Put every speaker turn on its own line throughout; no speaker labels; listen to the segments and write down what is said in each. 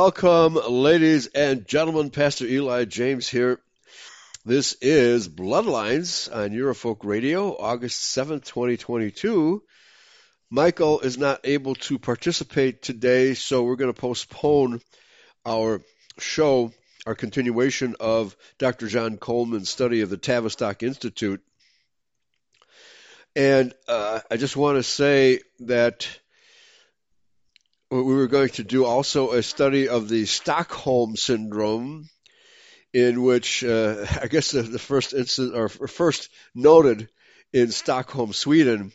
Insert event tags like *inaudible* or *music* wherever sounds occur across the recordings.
Welcome, ladies and gentlemen. Pastor Eli James here. This is Bloodlines on Eurofolk Radio, August 7th, 2022. Michael is not able to participate today, so we're going to postpone our show, our continuation of Dr. John Coleman's study of the Tavistock Institute. And uh, I just want to say that we were going to do also a study of the Stockholm syndrome, in which uh, *laughs* I guess the, the first instance or first noted in Stockholm, Sweden,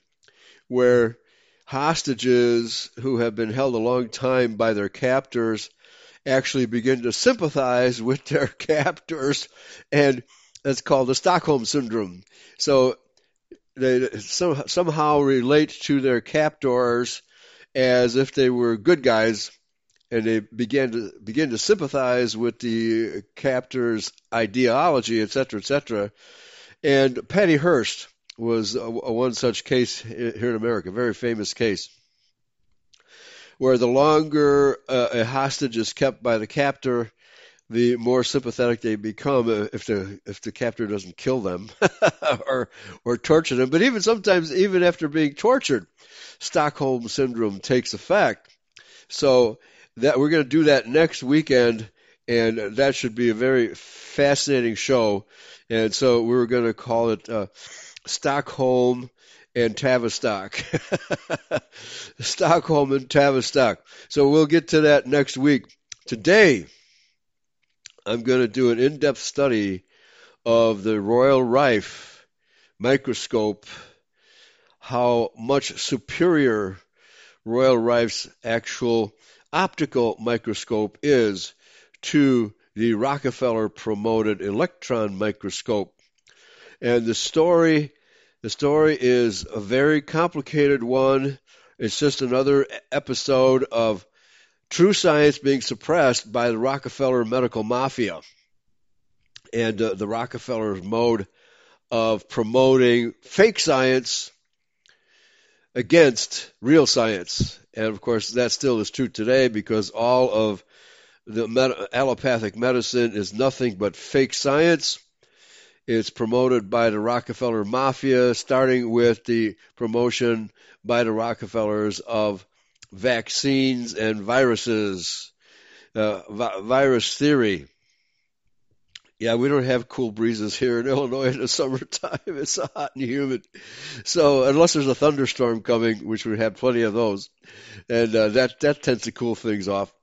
where hostages who have been held a long time by their captors actually begin to sympathize with *laughs* their captors, and that's called the Stockholm syndrome. So they somehow relate to their captors as if they were good guys, and they began to begin to sympathize with the captor's ideology, etc., etc. And Patty Hearst was a, a one such case here in America, a very famous case, where the longer uh, a hostage is kept by the captor, the more sympathetic they become if the if the captor doesn't kill them *laughs* or or torture them. But even sometimes, even after being tortured, Stockholm syndrome takes effect. So that we're going to do that next weekend, and that should be a very fascinating show. And so we're going to call it uh, Stockholm and Tavistock. *laughs* Stockholm and Tavistock. So we'll get to that next week. Today, I'm going to do an in depth study of the Royal Rife microscope, how much superior Royal Rife's actual optical microscope is to the Rockefeller promoted electron microscope. And the story the story is a very complicated one. It's just another episode of true science being suppressed by the Rockefeller medical mafia and uh, the Rockefeller's mode of promoting fake science against real science. And of course, that still is true today because all of the med- allopathic medicine is nothing but fake science. It's promoted by the Rockefeller mafia, starting with the promotion by the Rockefellers of vaccines and viruses, uh, vi- virus theory. Yeah, we don't have cool breezes here in *laughs* Illinois in the summertime. It's hot and humid. So unless there's a thunderstorm coming, which we have plenty of those, and uh, that that tends to cool things off.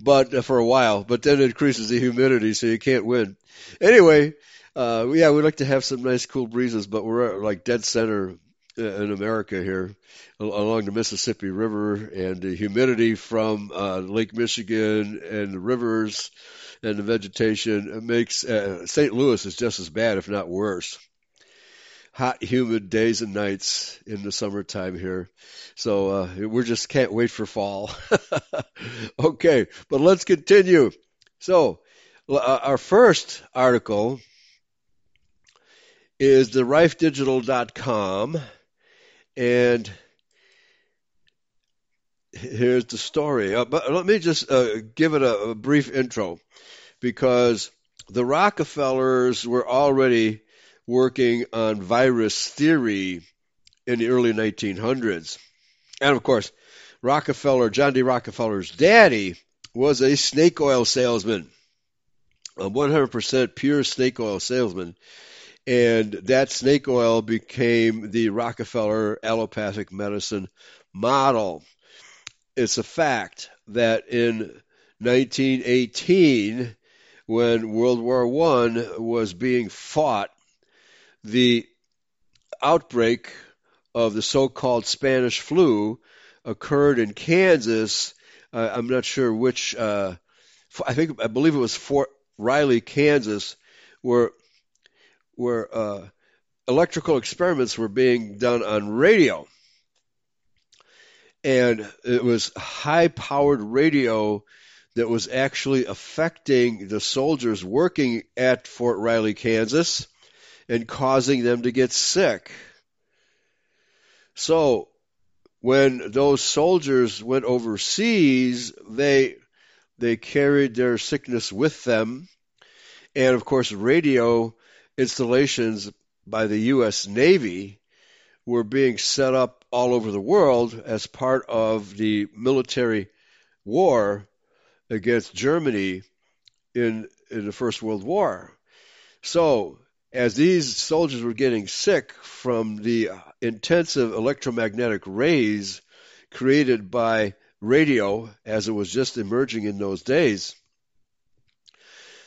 But uh, for a while, but then it increases the humidity, so you can't win. Anyway, uh, yeah, we like to have some nice cool breezes, but we're like dead center in America here along the Mississippi River and the humidity from uh, Lake Michigan and the rivers and the vegetation makes uh, St. Louis is just as bad, if not worse. Hot, humid days and nights in the summertime here. So uh, we just can't wait for fall. *laughs* okay, but let's continue. So uh, our first article is the rifedigital.com and here's the story. Uh, but let me just uh, give it a, a, brief intro because the Rockefellers were already working on virus theory in the early 1900s. And of course, Rockefeller, John D. Rockefeller's daddy, was a snake oil salesman, a 100% pure snake oil salesman and that snake oil became the Rockefeller allopathic medicine model. It's a fact that in 1918, when World War I was being fought, the outbreak of the so called Spanish flu occurred in Kansas. Uh, I'm not sure which, uh, I think, I believe it was Fort Riley, Kansas, where where uh, electrical experiments were being done on radio. And it was high powered radio that was actually affecting the soldiers working at Fort Riley, Kansas, and causing them to get sick. So, when those soldiers went overseas, they they carried their sickness with them. And of course, radio installations by the U.S. Navy were being set up all over the world as part of the military war against Germany in, in the First World War. So, as these soldiers were getting sick from the intensive electromagnetic rays created by radio, as it was just emerging in those days,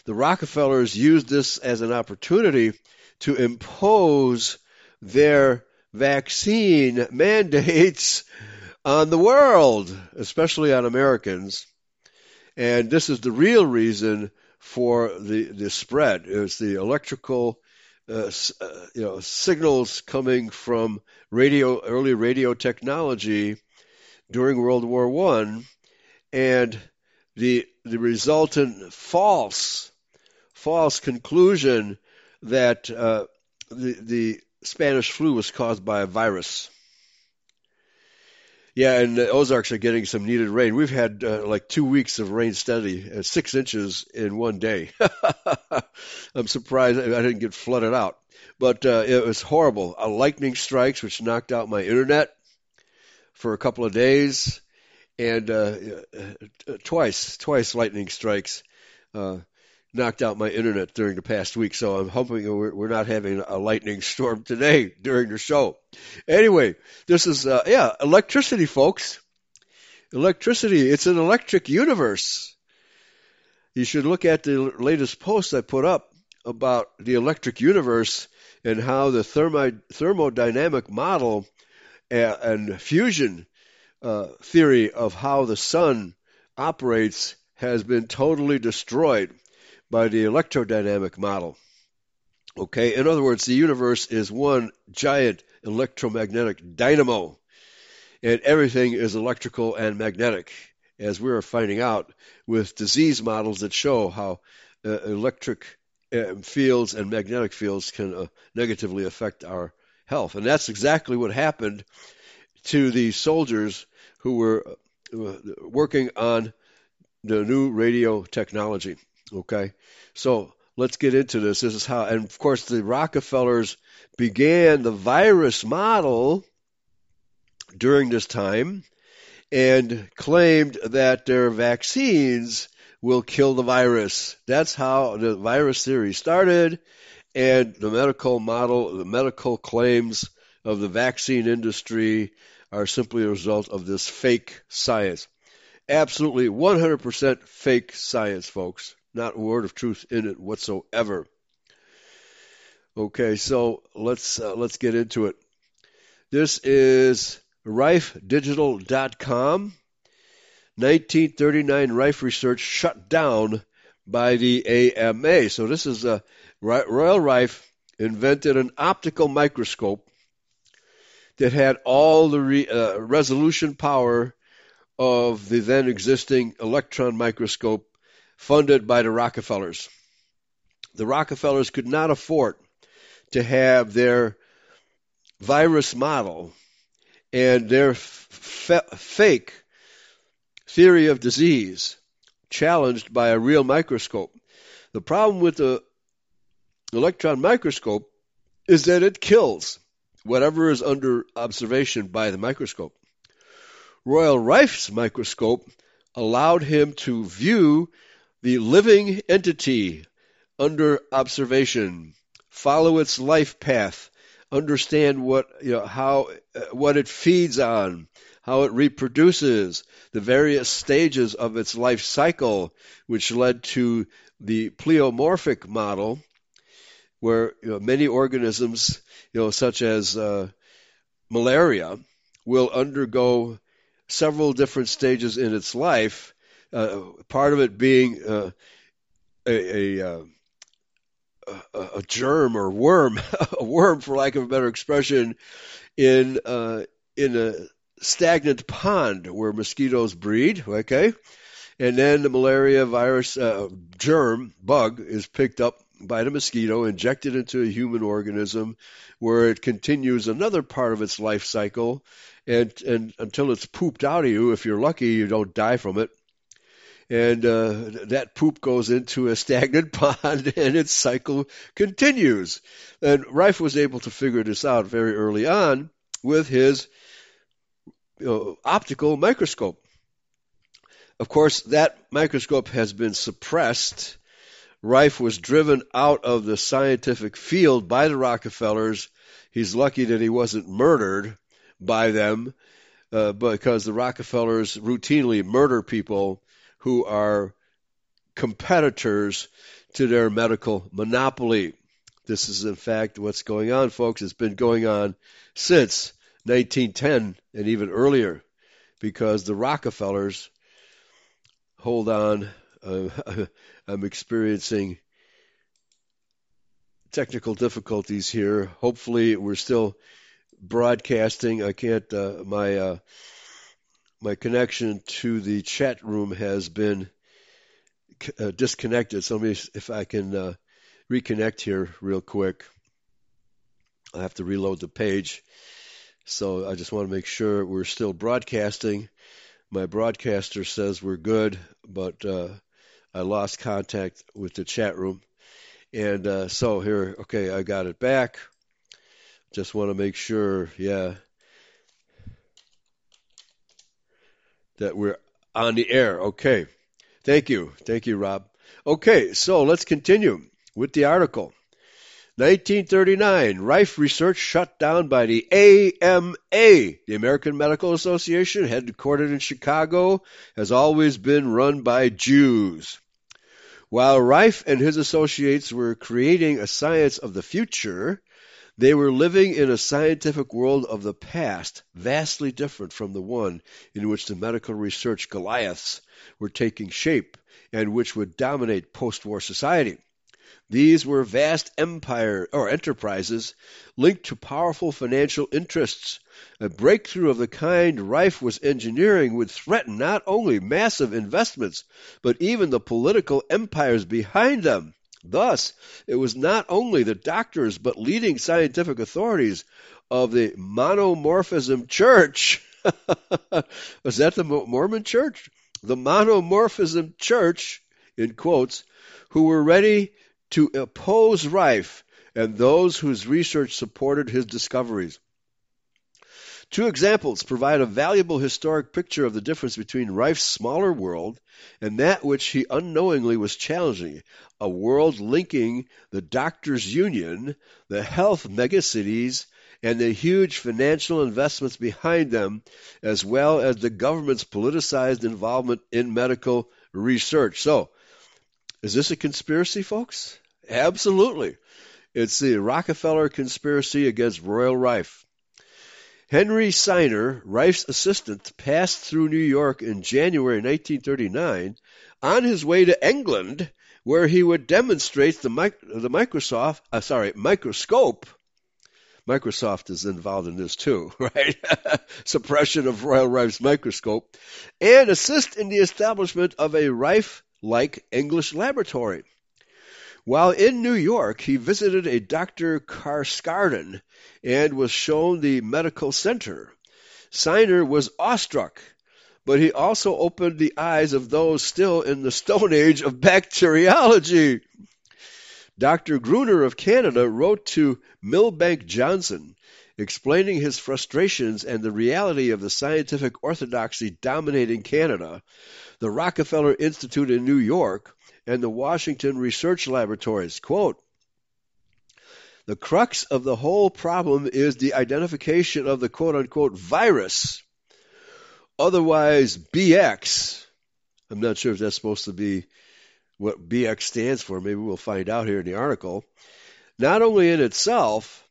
the Rockefellers used this as an opportunity to impose their vaccine *laughs* mandates on the world, especially on Americans. And this is the real reason for the, the spread. It's the electrical uh, uh, you know, signals coming from radio, early radio technology during World War One, and the the resultant false false conclusion that uh, the the Spanish flu was caused by a virus. Yeah, and the Ozarks are getting some needed rain. We've had uh, like two weeks of rain steady, uh, six inches in one day. *laughs* I'm surprised I didn't get flooded out, but uh, it was horrible. Uh, lightning strikes, which knocked out my internet for a couple of days, and uh, uh, twice, twice lightning strikes knocked out my internet during the past week, so I'm hoping we're, we're not having a lightning storm today during the show. Anyway, this is uh, yeah, electricity, folks. Electricity. It's an electric universe. You should look at the latest post I put up about the electric universe and how the thermodynamic model and fusion uh, theory of how the sun operates has been totally destroyed by the electrodynamic model. Okay, in other words, the universe is one giant electromagnetic dynamo, and everything is electrical and magnetic, as we are finding out with disease models that show how uh, electric uh, fields and magnetic fields can uh, negatively affect our health. And that's exactly what happened to the soldiers who were uh, working on the new radio technology. Okay, so let's get into this. This is how, and of course, the Rockefellers began the virus model during this time and claimed that their vaccines will kill the virus. That's how the virus theory started, and the medical model, the medical claims of the vaccine industry are simply a result of this fake science. Absolutely 100% fake science, folks not a word of truth in it whatsoever. Okay, so let's uh, let's get into it. This is RifeDigital.com. 1939 Rife research shut down by the AMA. So this is a uh, Royal Rife invented an optical microscope that had all the re, uh, resolution power of the then existing electron microscope funded by the Rockefellers. The Rockefellers could not afford to have their virus model and their f- fake theory of disease challenged by a real microscope. The problem with the electron microscope is that it kills whatever is under observation by the microscope. Royal Rife's microscope allowed him to view the living entity under observation, follow its life path, understand what you know how uh, what it feeds on, how it reproduces, the various stages of its life cycle, which led to the pleomorphic model, where you know, many organisms, you know, such as uh, malaria, will undergo several different stages in its life uh, part of it being uh, a, a, uh, a, germ or worm, *laughs* a worm, for lack of a better expression, in uh, in a stagnant pond where mosquitoes breed. Okay, and then the malaria virus uh, germ bug is picked up by the mosquito, injected into a human organism, where it continues another part of its life cycle, and and until it's pooped out of you. If you're lucky, you don't die from it and uh, that poop goes into a stagnant *laughs* pond and its cycle continues. And Rife was able to figure this out very early on with his optical microscope. Of course, that microscope has been suppressed. Rife was driven out of the scientific field by the Rockefellers. He's lucky that he wasn't murdered by them uh, because the Rockefellers routinely murder people who are competitors to their medical monopoly. This is, in fact, what's going on, folks. It's been going on since 1910 and even earlier because the Rockefellers, hold on, uh, *laughs* I'm experiencing technical difficulties here. Hopefully, we're still broadcasting. I can't, uh, my, uh, my connection to the chat room has been uh, disconnected. So let me, if I can uh, reconnect here real quick. I have to reload the page. So I just want to make sure we're still broadcasting. My broadcaster says we're good, but uh, I lost contact with the chat room. And uh, so here, okay, I got it back. Just want to make sure, yeah, that we're on the air. Okay. Thank you. Thank you, Rob. Okay, so let's continue with the article. 1939, Rife research shut down by the AMA, the American Medical Association, headquartered in Chicago, has always been run by Jews. While Rife and his associates were creating a science of the future, they were living in a scientific world of the past, vastly different from the one in which the medical research Goliaths were taking shape and which would dominate post-war society. These were vast empire or enterprises linked to powerful financial interests. A breakthrough of the kind Rife was engineering would threaten not only massive investments, but even the political empires behind them. Thus, it was not only the doctors but leading scientific authorities of the monomorphism church. *laughs* was that the Mormon church? The monomorphism church, in quotes, who were ready to oppose Rife and those whose research supported his discoveries. Two examples provide a valuable historic picture of the difference between Rife's smaller world and that which he unknowingly was challenging, a world linking the doctors' union, the health megacities, and the huge financial investments behind them, as well as the government's politicized involvement in medical research. So, is this a conspiracy, folks? Absolutely. It's the Rockefeller conspiracy against Royal Rife. Henry Siner, Rife's assistant, passed through New York in January 1939 on his way to England, where he would demonstrate the, the Microsoft, uh, sorry, microscope. Microsoft is involved in this too, *laughs* right? *laughs* Suppression of Royal Rife's microscope, and assist in the establishment of a Rife-like English laboratory. While in New York, he visited a Dr. Carscarden and was shown the medical center. Siner was awestruck, but he also opened the eyes of those still in the Stone Age of bacteriology. Dr. Gruner of Canada wrote to Milbank Johnson explaining his frustrations and the reality of the scientific orthodoxy dominating Canada. The Rockefeller Institute in New York and the Washington Research Laboratories. Quote, the crux of the whole problem is the identification of the quote unquote virus, otherwise BX. I'm not sure if that's supposed to be what BX stands for. Maybe we'll find out here in the article. Not only in itself,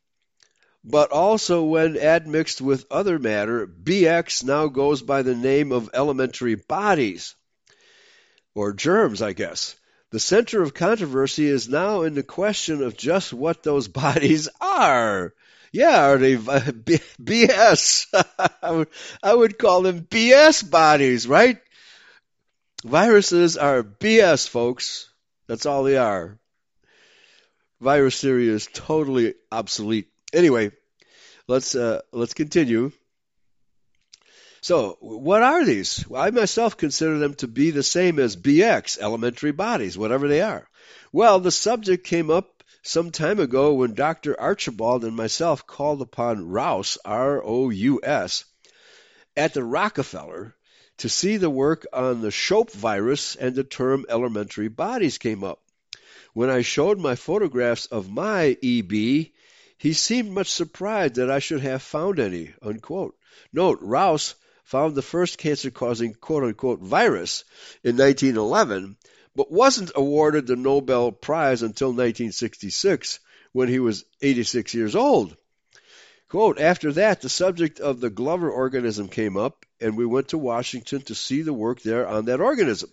but also when admixed with other matter, BX now goes by the name of elementary bodies, or germs, I guess. The center of controversy is now in the question of just what those *laughs* bodies are. Yeah, are they BS? I, would, I would call them BS bodies, right? Viruses are BS, folks. That's all they are. Virus theory is totally obsolete. Anyway, let's uh, let's continue. So, what are these? Well, I myself consider them to be the same as BX, elementary bodies, whatever they are. Well, the subject came up some time ago when Dr. Archibald and myself called upon Rous, R O U S, at the Rockefeller to see the work on the Shope virus and the term elementary bodies came up. When I showed my photographs of my EB, he seemed much surprised that I should have found any. Unquote. Note, Rous found the first cancer causing quote unquote virus in 1911, but wasn't awarded the Nobel Prize until 1966 when he was 86 years old. Quote, after that, the subject of the Glover organism came up, and we went to Washington to see the work there on that organism.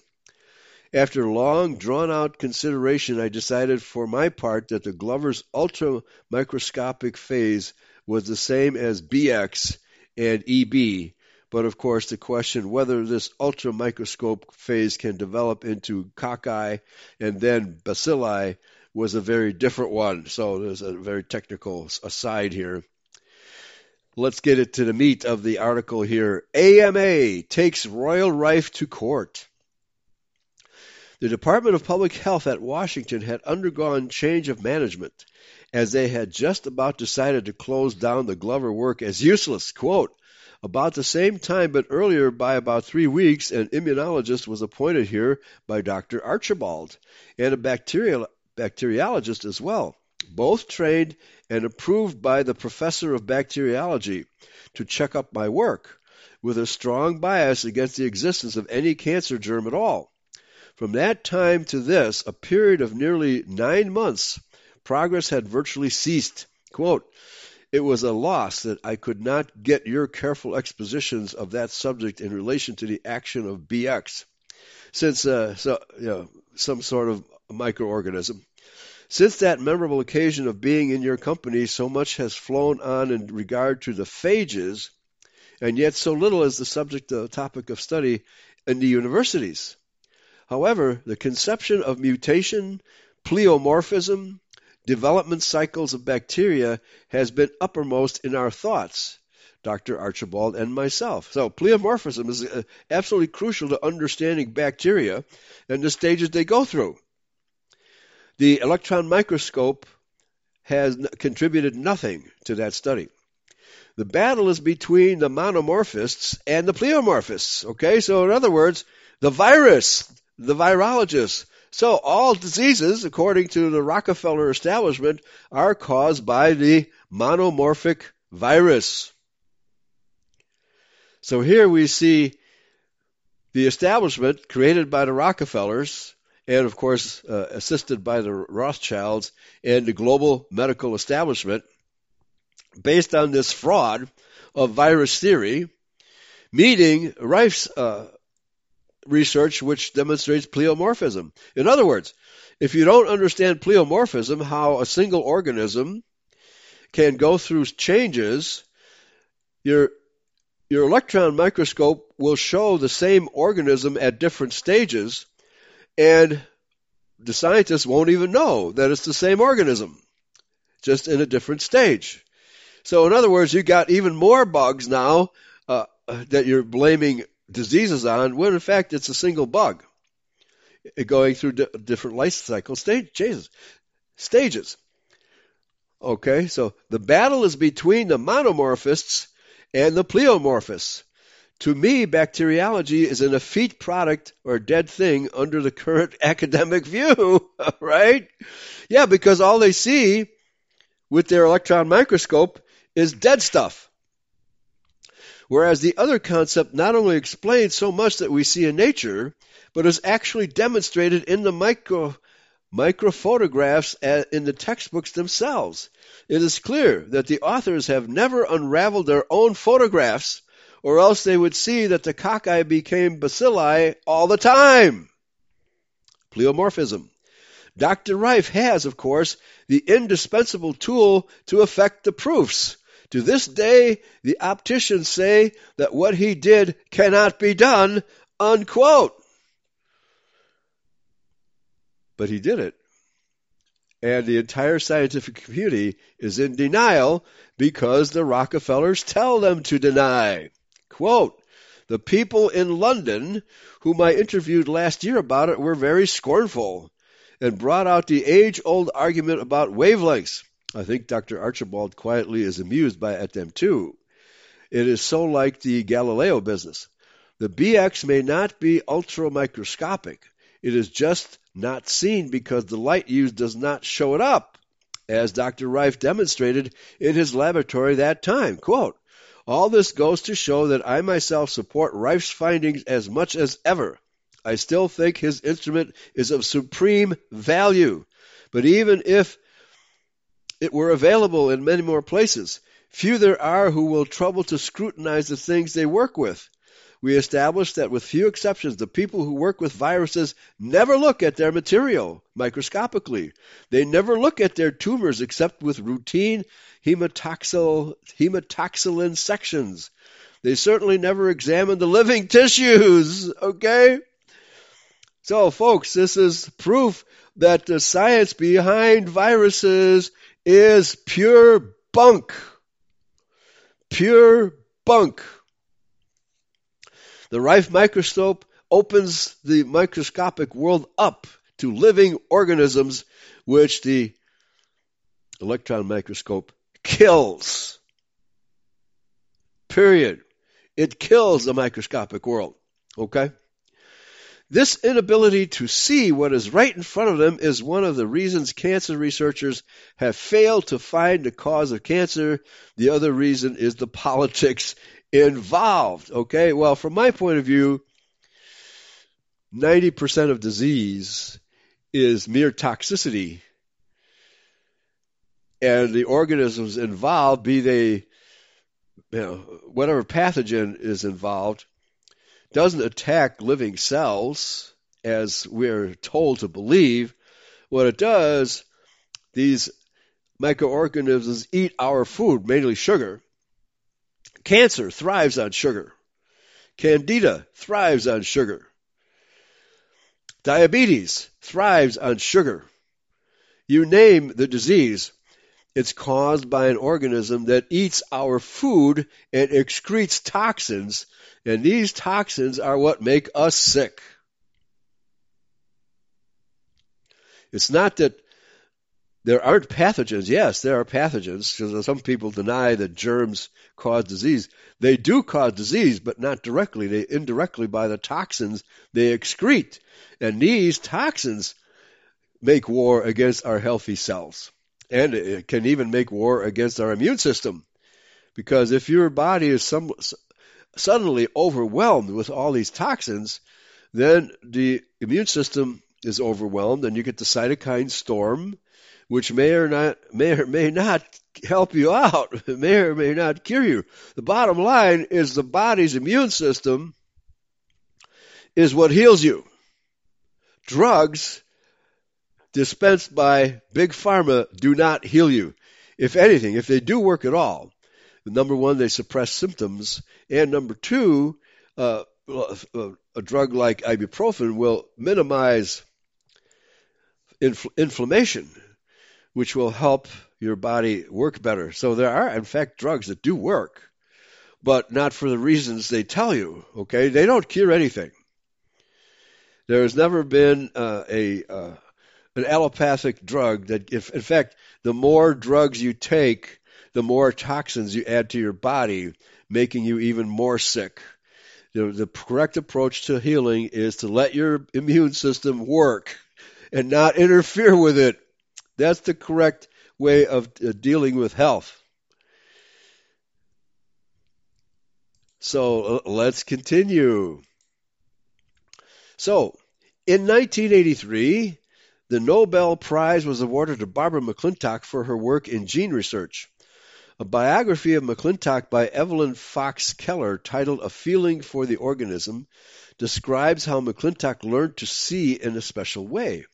After long, drawn out consideration, I decided for my part that the Glover's ultra microscopic phase was the same as BX and EB, but of course, the question whether this ultra microscope phase can develop into cocci and then bacilli was a very different one. So there's a very technical aside here. Let's get it to the meat of the article here. AMA takes Royal Rife to court. The Department of Public Health at Washington had undergone change of management as they had just about decided to close down the Glover work as useless. Quote, about the same time, but earlier by about three weeks, an immunologist was appointed here by Dr. Archibald, and a bacterial, bacteriologist as well, both trained and approved by the professor of bacteriology to check up my work, with a strong bias against the existence of any cancer germ at all. From that time to this, a period of nearly nine months, progress had virtually ceased. Quote, it was a loss that I could not get your careful expositions of that subject in relation to the action of BX, since uh, so, you know, some sort of microorganism. Since that memorable occasion of being in your company, so much has flown on in regard to the phages, and yet so little is the subject, the topic of study in the universities. However, the conception of mutation, pleomorphism, development cycles of bacteria has been uppermost in our thoughts, Dr. Archibald and myself. So, pleomorphism is uh, absolutely crucial to understanding bacteria and the stages they go through. The electron microscope has contributed nothing to that study. The battle is between the monomorphists and the pleomorphists. Okay, so in other words, the virus, the virologists, so all diseases, according to the Rockefeller establishment, are caused by the monomorphic virus. So here we see the establishment created by the Rockefellers and of course uh, assisted by the Rothschilds and the global medical establishment based on this fraud of virus theory meeting Rife's uh, research which demonstrates pleomorphism. In other words, if you don't understand pleomorphism, how a single organism can go through changes, your your electron microscope will show the same organism at different stages, and the scientists won't even know that it's the same organism, just in a different stage. So, in other words, you got even more bugs now uh, that you're blaming diseases on, when in fact it's a single bug going through different life cycle stages. Stages. Okay, so the battle is between the monomorphists and the pleomorphists. To me, bacteriology is an effete product or dead thing under the current *laughs* academic view, *laughs* right? Yeah, because all they see with their electron microscope is dead stuff. Whereas the other concept not only explains so much that we see in nature, but is actually demonstrated in the micro microphotographs in the textbooks themselves. It is clear that the authors have never unraveled their own photographs, or else they would see that the cocci became bacilli all the time. Pleomorphism. Dr. Rife has, of course, the indispensable tool to effect the proofs. To this day, the opticians say that what he did cannot be done, unquote. But he did it. And the entire scientific community is in denial because the Rockefellers tell them to deny. Quote, The people in London, whom I interviewed last year about it, were very scornful and brought out the age old argument about wavelengths. I think Dr. Archibald quietly is amused by at them too. It is so like the Galileo business. The BX may not be ultramicroscopic. It is just not seen because the light used does not show it up, as Dr. Rife demonstrated in his laboratory that time. Quote, all this goes to show that I myself support Rife's findings as much as ever. I still think his instrument is of supreme value. But even if it were available in many more places, few there are who will trouble to scrutinize the things they work with. We established that with few exceptions, the people who work with viruses never look at their material microscopically. They never look at their tumors except with routine hematoxyl, hematoxylin sections. They certainly never examine the living tissues, okay? So, folks, this is proof that the science behind viruses is pure bunk. Pure bunk. The Rife microscope opens the microscopic world up to living organisms, which the electron microscope kills. Period. It kills the microscopic world. Okay? This inability to see what is right in front of them is one of the reasons cancer researchers have failed to find the cause of cancer. The other reason is the politics involved. Okay, well, from my point of view, 90% of disease is mere toxicity. And the organisms involved, be they, you know, whatever pathogen is involved, doesn't attack living cells as we're told to believe. What it does, these microorganisms eat our food, mainly sugar, Cancer thrives on sugar. Candida thrives on sugar. Diabetes thrives on sugar. You name the disease, it's caused by an organism that eats our food and excretes toxins, and these toxins are what make us sick. It's not that there aren't pathogens. Yes, there are pathogens because some people deny that germs cause disease. They do cause disease, but not directly. They indirectly by the toxins they excrete. And these toxins make war against our healthy cells. And it can even make war against our immune system. Because if your body is some, suddenly overwhelmed with all these toxins, then the immune system is overwhelmed and you get the cytokine storm which may or not may or may not help you out, *laughs* may or may not cure you. The bottom line is the body's immune system is what heals you. Drugs dispensed by big pharma do not heal you. If anything, if they do work at all, number one, they suppress symptoms, and number two, uh, a drug like ibuprofen will minimize infl- inflammation which will help your body work better. So there are, in fact, drugs that do work, but not for the reasons they tell you. Okay, they don't cure anything. There has never been uh, a uh, an allopathic drug that, if in fact, the more drugs you take, the more toxins you add to your body, making you even more sick. The, the correct approach to healing is to let your immune system work and not interfere with it. That's the correct way of uh, dealing with health. So uh, let's continue. So, in 1983, the Nobel Prize was awarded to Barbara McClintock for her work in gene research. A biography of McClintock by Evelyn Fox Keller, titled A Feeling for the Organism, describes how McClintock learned to see in a special way.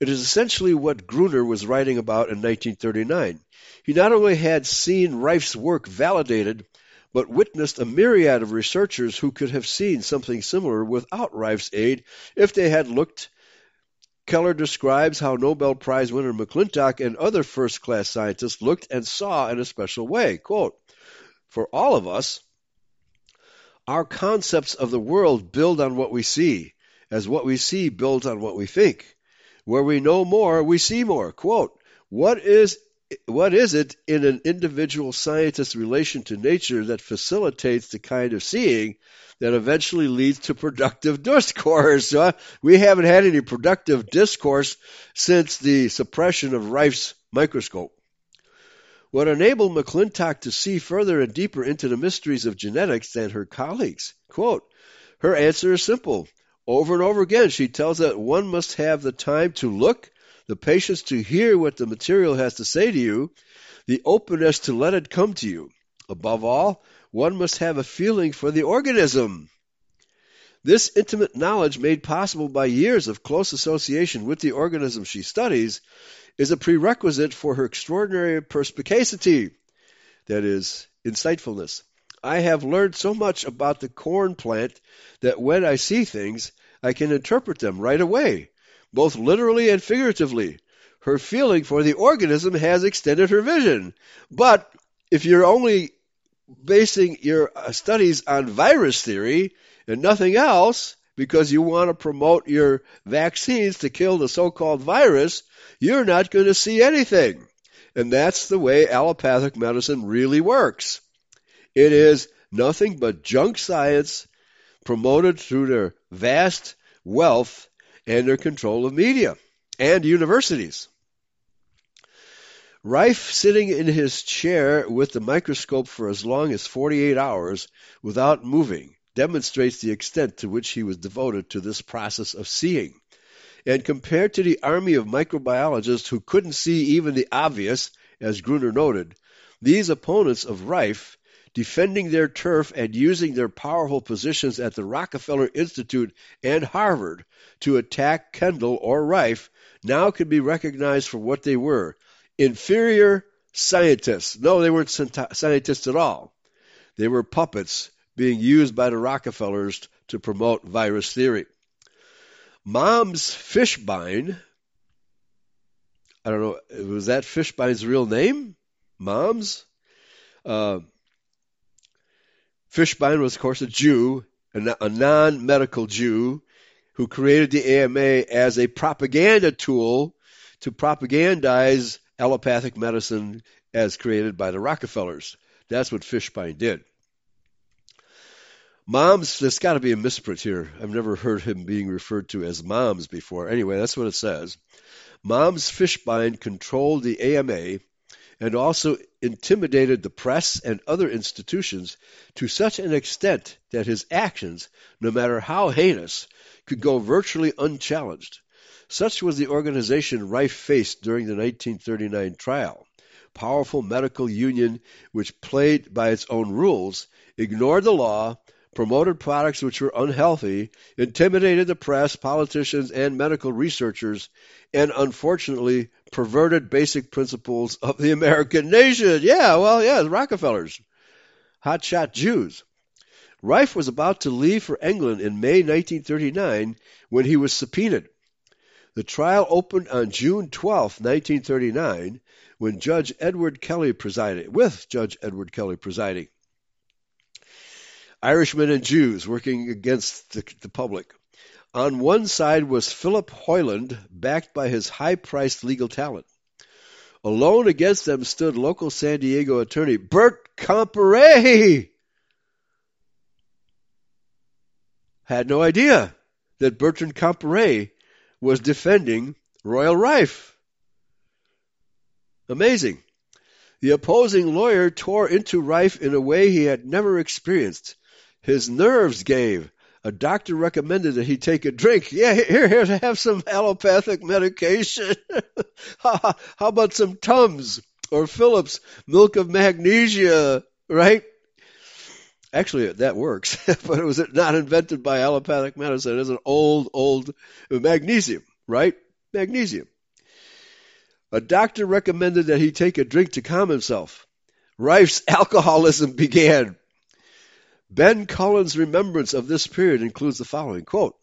It is essentially what Gruner was writing about in 1939. He not only had seen Rife's work validated, but witnessed a myriad of researchers who could have seen something similar without Rife's aid if they had looked. Keller describes how Nobel Prize winner McClintock and other first class scientists looked and saw in a special way. Quote, For all of us, Our concepts of the world build on what we see, as what we see builds on what we think. Where we know more, we see more. Quote, what is what is it in an individual scientist's relation to nature that facilitates the kind of seeing that eventually leads to productive *laughs* discourse? We haven't had any productive discourse since the suppression of Rife's microscope. What enabled McClintock to see further and deeper into the mysteries of genetics than her colleagues? Quote, her answer is simple. Over and over again, she tells that one must have the time to look, the patience to hear what the material has to say to you, the openness to let it come to you. Above all, one must have a feeling for the organism. This intimate knowledge, made possible by years of close association with the organism she studies, is a prerequisite for her extraordinary perspicacity, that is, insightfulness. I have learned so much about the corn plant that when I see things, I can interpret them right away, both literally and figuratively. Her feeling for the organism has extended her vision. But if you're only basing your uh, studies on virus theory and nothing else, because you want to promote your vaccines to kill the so called virus, you're not going to see anything. And that's the way allopathic medicine really works. It is nothing but junk science promoted through their vast wealth and their control of media and universities. Rife, sitting in his chair with the microscope for as long as 48 hours without moving, demonstrates the extent to which he was devoted to this process of seeing. And compared to the army of microbiologists who couldn't see even the obvious, as Gruner noted, these opponents of Rife, defending their turf and using their powerful positions at the Rockefeller Institute and Harvard to attack Kendall or Rife, now can be recognized for what they were inferior scientists. No, they weren't scientists at all. They were puppets being used by the Rockefellers to promote virus theory. Moms Fishbein, I don't know, was that Fishbein's real name? Moms? Uh, Fishbein was, of course, a Jew, a non medical Jew, who created the AMA as a propaganda tool to propagandize allopathic medicine as created by the Rockefellers. That's what Fishbein did. Moms, there's got to be a misprint here. I've never heard him being referred to as Moms before. Anyway, that's what it says. Moms Fishbein controlled the AMA and also intimidated the press and other institutions to such an extent that his actions, no matter how heinous, could go virtually unchallenged. Such was the organization Rife faced during the 1939 trial. Powerful medical union which played by its own rules, ignored the law, promoted products which were unhealthy, intimidated the press, politicians, and medical researchers, and unfortunately perverted basic principles of the American nation. Yeah, well, yeah, the Rockefellers, hotshot Jews. Rife was about to leave for England in May 1939 when he was subpoenaed. The trial opened on June 12, 1939, when Judge Edward Kelly presided, with Judge Edward Kelly presiding. Irishmen and Jews working against the, the public. On one side was Philip Hoyland, backed by his high priced legal talent. Alone against them stood local San Diego attorney Bert Comparet. Had no idea that Bertrand Comparet was defending Royal Rife. Amazing. The opposing lawyer tore into Rife in a way he had never experienced. His nerves gave. A doctor recommended that he take a drink. Yeah, here, here, have some allopathic medication. *laughs* How about some Tums or Phillips milk of magnesia, right? Actually, that works, *laughs* but it was not invented by allopathic medicine. It's an old, old magnesium, right? Magnesium. A doctor recommended that he take a drink to calm himself. Rife's alcoholism began. Ben Cullen's remembrance of this period includes the following quote,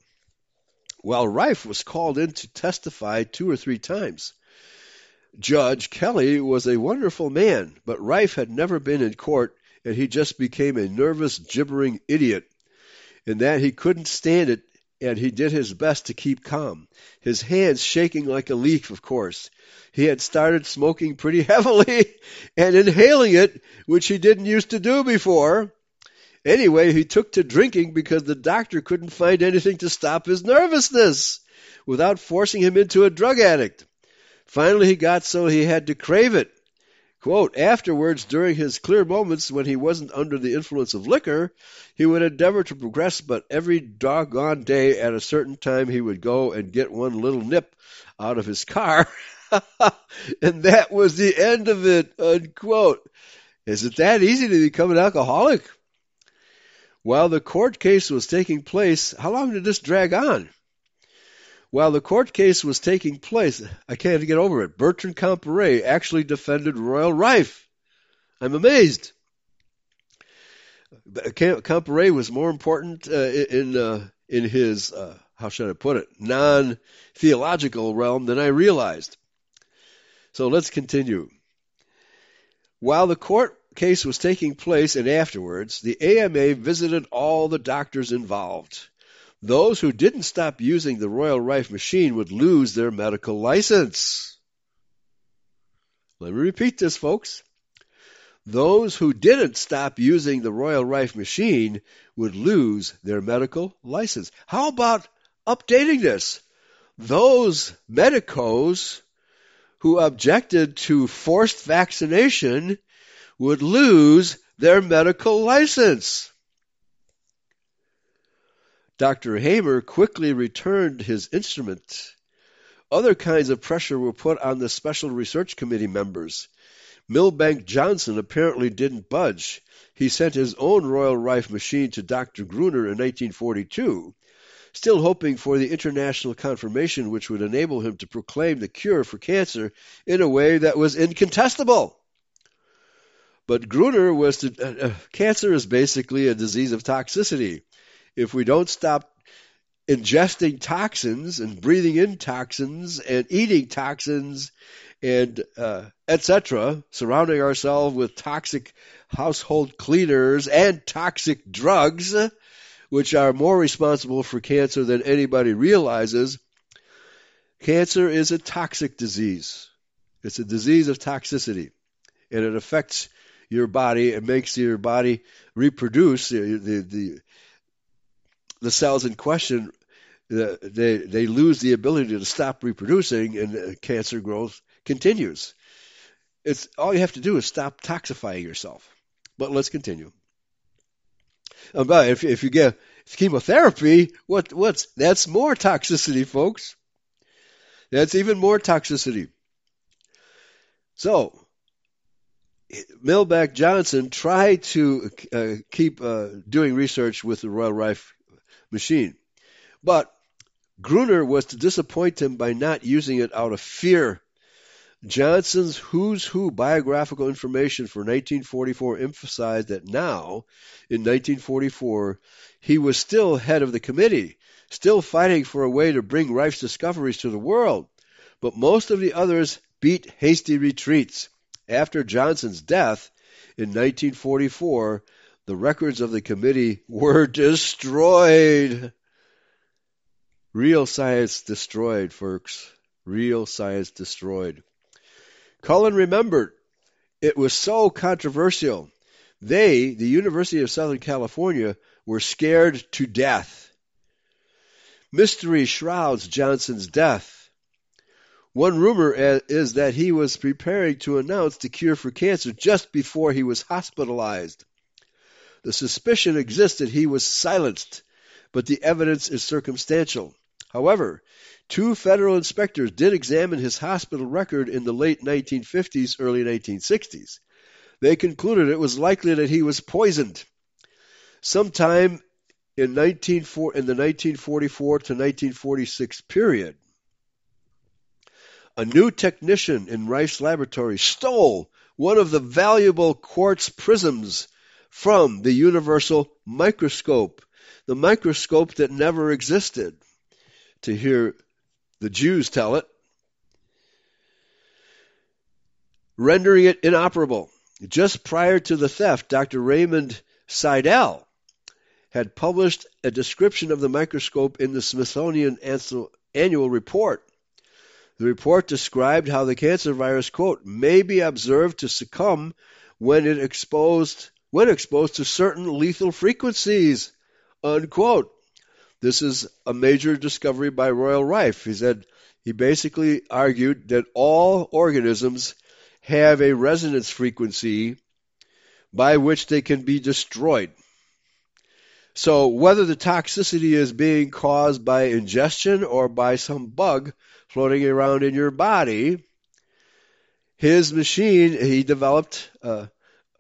While Rife was called in to testify two or three times, Judge Kelly was a wonderful man, but Rife had never been in court and he just became a nervous, gibbering idiot. in that he couldn't stand it and he did his best to keep calm, his hands shaking like a leaf, of course. He had started smoking pretty *laughs* heavily and inhaling it, which he didn't used to do before. Anyway, he took to drinking because the doctor couldn't find anything to stop his nervousness without forcing him into a drug addict. Finally, he got so he had to crave it. Quote, afterwards, during his clear moments when he wasn't under the influence of liquor, he would endeavor to progress, but every doggone day at a certain time he would go and get one little nip out of his car. *laughs* and that was the end of it, unquote. Is it that easy to become an alcoholic? While the court case was taking place, how long did this drag on? While the court case was taking place, I can't get over it. Bertrand Comparet actually defended Royal Rife. I'm amazed. Comparet was more important uh, in uh, in his uh, how should I put it non theological realm than I realized. So let's continue. While the court case was taking place and afterwards, the AMA visited all the doctors involved. Those who didn't stop using the Royal Rife machine would lose their medical license. Let me repeat this, folks. Those who didn't stop using the Royal Rife machine would lose their medical license. How about updating this? Those medicos who objected to forced vaccination would lose their medical license. Dr. Hamer quickly returned his instrument. Other kinds of pressure were put on the Special Research Committee members. Milbank Johnson apparently didn't budge. He sent his own Royal Rife machine to Dr. Gruner in 1942, still hoping for the international confirmation which would enable him to proclaim the cure for cancer in a way that was incontestable. But Gruner was to, uh, uh, cancer is basically a disease of toxicity if we don't stop ingesting toxins and breathing in toxins and eating toxins and uh, etc., surrounding ourselves with toxic household cleaners and toxic drugs, which are more responsible for cancer than anybody realizes. Cancer is a toxic disease. It's a disease of toxicity, and it affects your body. It makes your body reproduce. The, the, the the cells in question they they lose the ability to stop reproducing, and cancer growth continues. It's all you have to do is stop toxifying yourself. But let's continue. Uh, but if if you get chemotherapy, what what's that's more toxicity, folks. That's even more toxicity. So, Milbank Johnson tried to uh, keep uh, doing research with the Royal Rife machine. But Gruner was to disappoint him by not using it out of fear. Johnson's Who's Who biographical information for 1944 emphasized that now, in 1944, he was still head of the committee, still fighting for a way to bring Rife's discoveries to the world. But most of the others beat hasty retreats. After Johnson's death in 1944, the records of the committee were destroyed. Real science destroyed, folks. Real science destroyed. Cullen remembered it was so controversial. They, the University of Southern California, were scared to death. Mystery shrouds Johnson's death. One rumor is that he was preparing to announce the cure for cancer just before he was hospitalized. The suspicion exists that he was silenced, but the evidence is circumstantial. However, two federal inspectors did examine his hospital record in the late 1950s, early 1960s. They concluded it was likely that he was poisoned. Sometime in, 19, in the 1944 to 1946 period, a new technician in Rife's laboratory stole one of the valuable quartz prisms from the universal microscope, the microscope that never existed, to hear the Jews tell it, rendering it inoperable. Just prior to the theft, Dr. Raymond Seidel had published a description of the microscope in the Smithsonian Annual Report. The report described how the cancer virus, quote, may be observed to succumb when it exposed when exposed to certain lethal frequencies, unquote. This is a major discovery by Royal Rife. He said he basically argued that all organisms have a resonance frequency by which they can be destroyed. So whether the toxicity is being caused by ingestion or by some bug floating around in your body, his machine, he developed uh,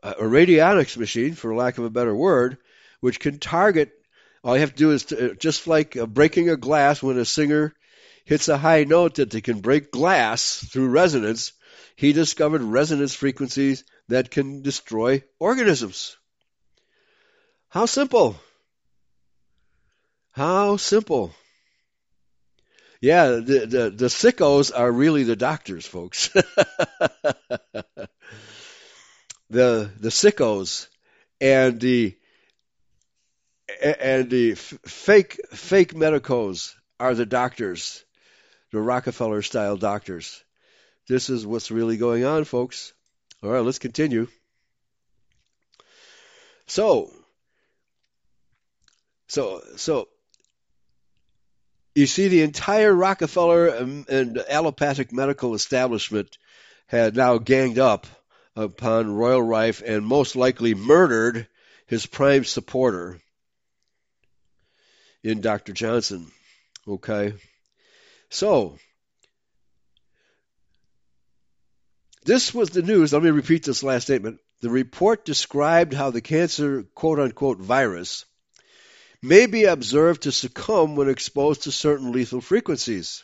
a radionics machine, for lack of a better word, which can target. All you have to do is to, just like uh, breaking a glass when a singer hits a high note that they can break glass through resonance. He discovered resonance frequencies that can destroy organisms. How simple! How simple! Yeah, the, the, the sickos are really the doctors, folks. *laughs* the the sickos and the and the fake fake medicos are the doctors, the Rockefeller style doctors. This is what's really going on, folks. All right, let's continue. So, so, so, you see, the entire Rockefeller and, allopathic medical establishment had now ganged up upon Royal Rife and most likely murdered his prime supporter in Dr. Johnson. Okay? So, this was the news. Let me repeat this last statement. The report described how the cancer, quote unquote, virus may be observed to succumb when exposed to certain lethal frequencies.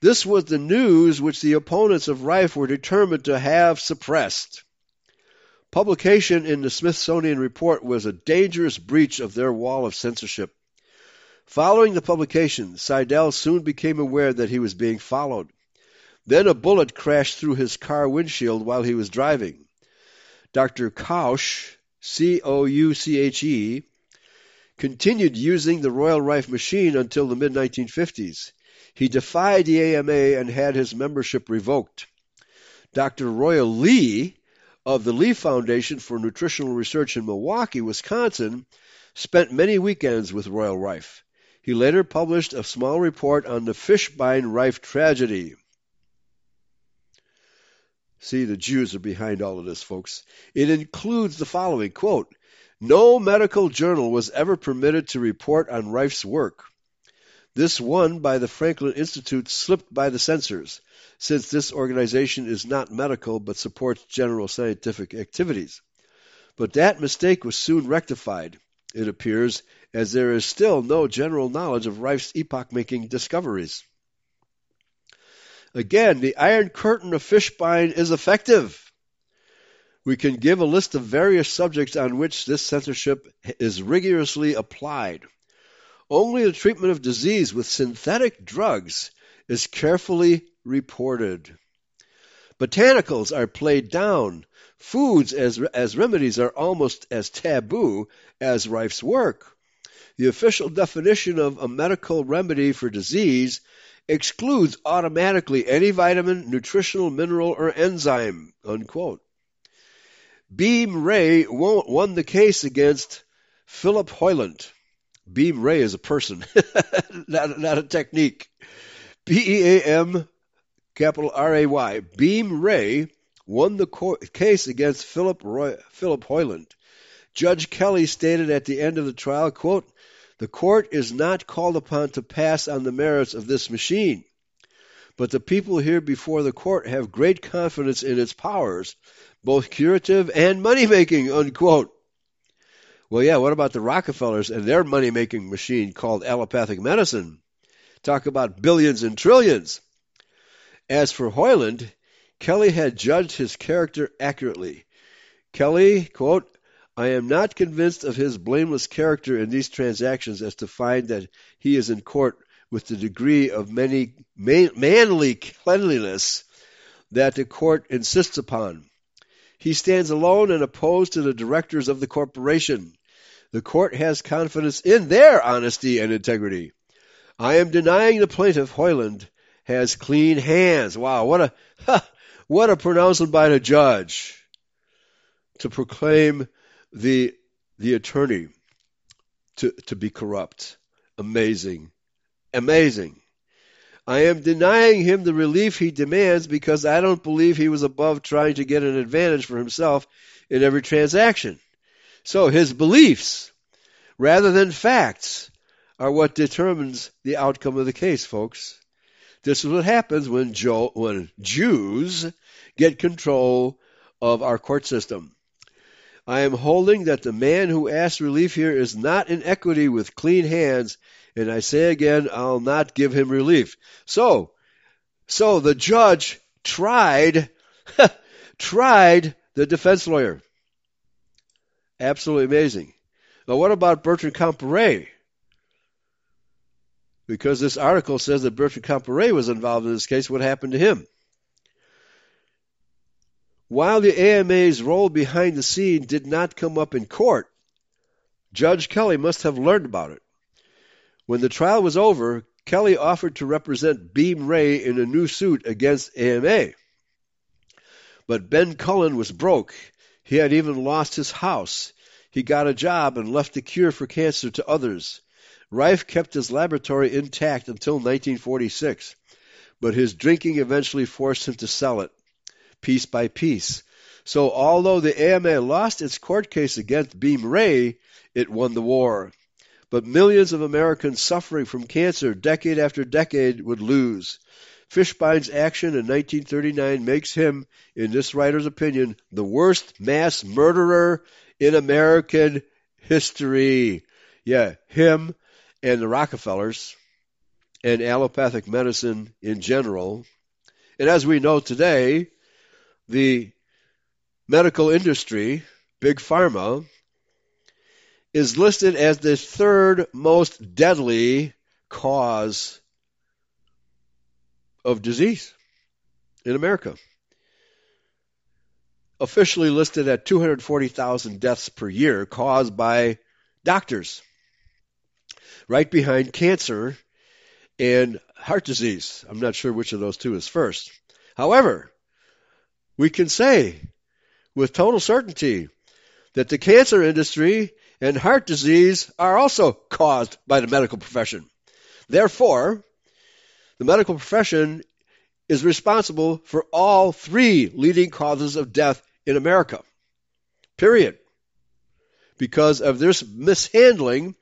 This was the news which the opponents of Rife were determined to have suppressed. Publication in the Smithsonian Report was a dangerous breach of their wall of censorship. Following the publication, Seidel soon became aware that he was being followed. Then a bullet crashed through his car windshield while he was driving. Dr. Couche, C O U C H E, continued using the Royal Rife machine until the mid 1950s. He defied the AMA and had his membership revoked. Dr. Royal Lee of the Lee Foundation for Nutritional Research in Milwaukee, Wisconsin, spent many weekends with Royal Rife. He later published a small report on the Fishbein Rife tragedy. See, the Jews are behind all of this, folks. It includes the following quote No medical journal was ever permitted to report on Rife's work. This one by the Franklin Institute slipped by the censors, since this organization is not medical but supports general scientific activities. But that mistake was soon rectified, it appears, as there is still no general knowledge of Rife's epoch making discoveries. Again, the Iron Curtain of Fishbein is effective. We can give a list of various subjects on which this censorship is rigorously applied. Only the treatment of disease with synthetic drugs is carefully reported. Botanicals are played down. Foods as, as remedies are almost as taboo as Rife's work. The official definition of a medical remedy for disease excludes automatically any vitamin, nutritional mineral, or enzyme. Unquote. Beam Ray won the case against Philip Hoyland. Beam Ray is a person, *laughs* not, not a technique. B E A M capital R A Y. Beam Ray won the case against Philip Roy, Philip Hoyland. Judge Kelly stated at the end of the trial, quote, the court is not called upon to pass on the merits of this machine, but the people here before the court have great confidence in its powers, both curative and money making, unquote. Well, yeah, what about the Rockefellers and their money making machine called allopathic medicine? Talk about billions and trillions. As for Hoyland, Kelly had judged his character accurately. Kelly, quote, I am not convinced of his blameless character in these transactions as to find that he is in court with the degree of many manly cleanliness that the court insists upon. He stands alone and opposed to the directors of the corporation. The court has confidence in their honesty and integrity. I am denying the plaintiff, Hoyland, has clean hands. Wow, what a ha, what a pronouncement by the judge to proclaim the the attorney to, to be corrupt. Amazing. Amazing. I am denying him the relief he demands because I don't believe he was above trying to get an advantage for himself in every transaction. So his beliefs, rather than facts, are what determines the outcome of the case, folks. This is what happens when, Joe, when Jews get control of our court system. I am holding that the man who asked relief here is not in equity with clean hands and I say again, I'll not give him relief. So, so the judge tried, *laughs* tried the defense lawyer. Absolutely amazing. Now, what about Bertrand Comparet? Because this article says that Bertrand Comparet was involved in this case. What happened to him? While the AMA's role behind the scene did not come up in court, Judge Kelly must have learned about it. When the trial was over, Kelly offered to represent Beam Ray in a new suit against AMA. But Ben Cullen was broke. He had even lost his house. He got a job and left the cure for cancer to others. Rife kept his laboratory intact until 1946, but his drinking eventually forced him to sell it, piece by piece. So although the AMA lost its court case against Beam Ray, it won the war but millions of Americans suffering from cancer decade after decade would lose. Fishbein's action in 1939 makes him, in this writer's opinion, the worst mass murderer in American history. Yeah, him and the Rockefellers and allopathic medicine in general. And as we know today, the medical industry, big pharma, is listed as the third most deadly cause of disease in America. Officially listed at 240,000 deaths per year caused by doctors. Right behind cancer and heart disease. I'm not sure which of those two is first. However, we can say with total certainty that the cancer industry and heart disease are also caused by the medical profession. Therefore, the medical profession is responsible for all three leading causes of death in America. Period. Because of this mishandling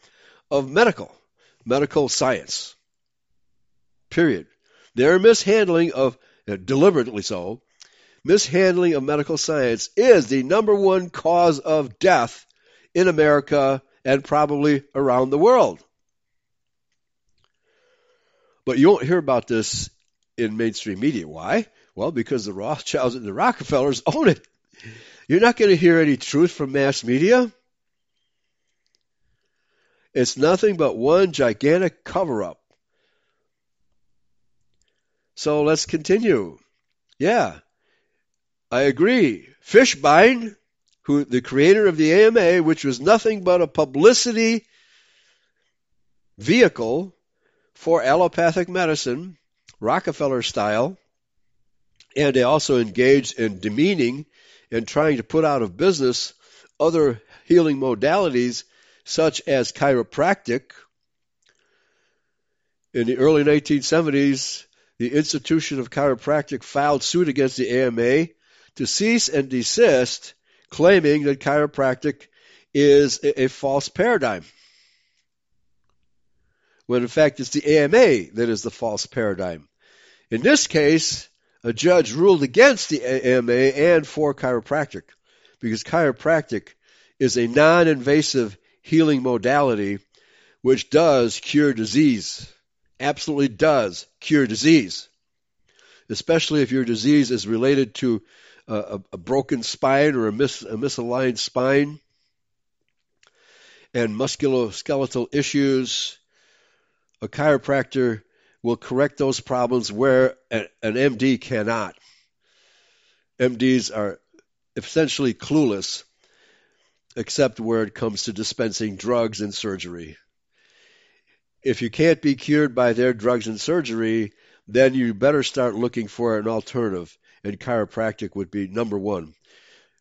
of medical, medical science. Period. Their mishandling of, uh, deliberately so, mishandling of medical science is the number one cause of death in America and probably around the world. But you won't hear about this in mainstream media. Why? Well, because the Rothschilds and the Rockefellers own it. You're not going to hear any truth from mass media. It's nothing but one gigantic cover up. So let's continue. Yeah, I agree. Fishbein who the creator of the AMA, which was nothing but a publicity vehicle for allopathic medicine, Rockefeller style, and they also engaged in demeaning and trying to put out of business other healing modalities such as chiropractic. In the early 1970s, the Institution of Chiropractic filed suit against the AMA to cease and desist claiming that chiropractic is a, a false paradigm. When in fact it's the AMA that is the false paradigm. In this case, a judge ruled against the AMA and for chiropractic because chiropractic is a non invasive healing modality which does cure disease. Absolutely does cure disease. Especially if your disease is related to a, a broken spine or a, mis, a misaligned spine and musculoskeletal issues, a chiropractor will correct those problems where an MD cannot. MDs are essentially clueless except where it comes to dispensing drugs and surgery. If you can't be cured by their drugs and surgery, then you better start looking for an alternative, and chiropractic would be number one.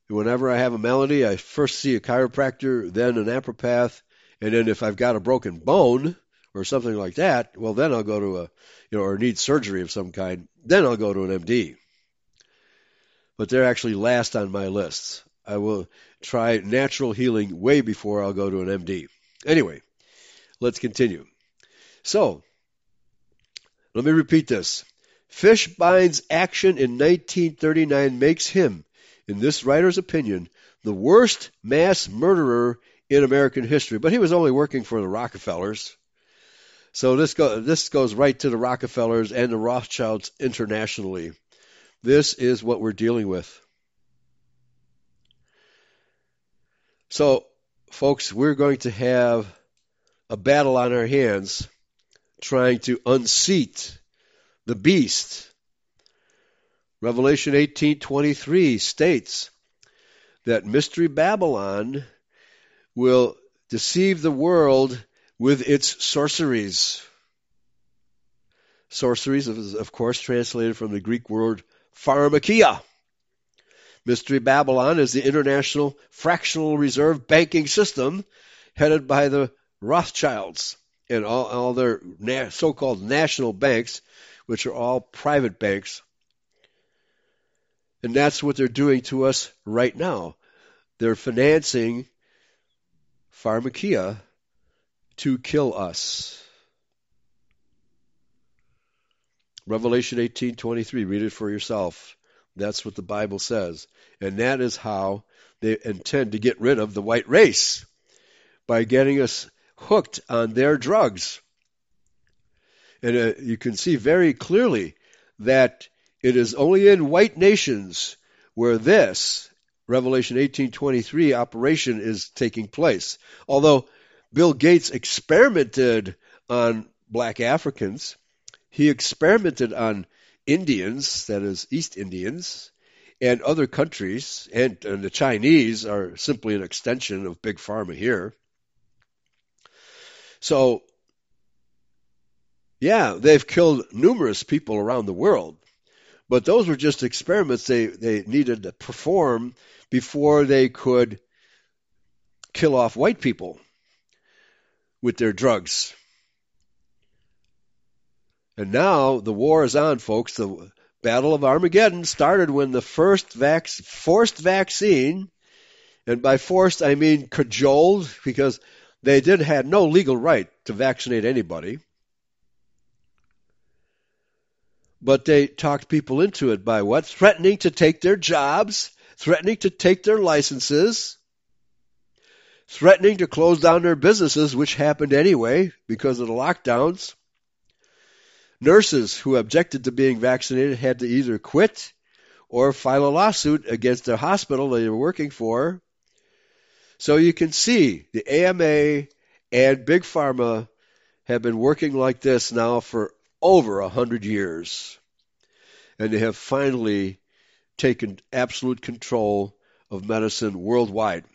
Whenever I have a malady, I first see a chiropractor, then an naturopath, and then if I've got a broken bone or something like that, well, then I'll go to a, you know, or need surgery of some kind, then I'll go to an MD. But they're actually last on my lists. I will try natural healing way before I'll go to an MD. Anyway, let's continue. So, let me repeat this. Fishbein's action in 1939 makes him, in this writer's opinion, the worst mass murderer in American history. But he was only working for the Rockefellers. So this, go, this goes right to the Rockefellers and the Rothschilds internationally. This is what we're dealing with. So, folks, we're going to have a battle on our hands trying to unseat the beast. Revelation 18:23 states that mystery Babylon will deceive the world with its sorceries. Sorceries is of course translated from the Greek word pharmakia. Mystery Babylon is the international fractional reserve banking system headed by the Rothschilds and all, all their na- so-called national banks, which are all private banks. And that's what they're doing to us right now. They're financing pharmakia to kill us. Revelation 18:23 read it for yourself. That's what the Bible says. And that is how they intend to get rid of the white race by getting us hooked on their drugs. And uh, you can see very clearly that it is only in white nations where this Revelation 18:23 operation is taking place. Although Bill Gates experimented on black Africans, he experimented on Indians, that is East Indians, and other countries, and, and the Chinese are simply an extension of Big Pharma here. So, yeah, they've killed numerous people around the world, but those were just experiments they, they needed to perform before they could kill off white people with their drugs. And now the war is on, folks. The Battle of Armageddon started when the first vac- forced vaccine, and by forced I mean cajoled, because they did had no legal right to vaccinate anybody. But they talked people into it by what? Threatening to take their jobs, threatening to take their licenses, threatening to close down their businesses, which happened anyway because of the lockdowns. Nurses who objected to being vaccinated had to either quit or file a lawsuit against the hospital they were working for. So you can see the AMA and Big Pharma have been working like this now for over a hundred years. And they have finally taken absolute control of medicine worldwide,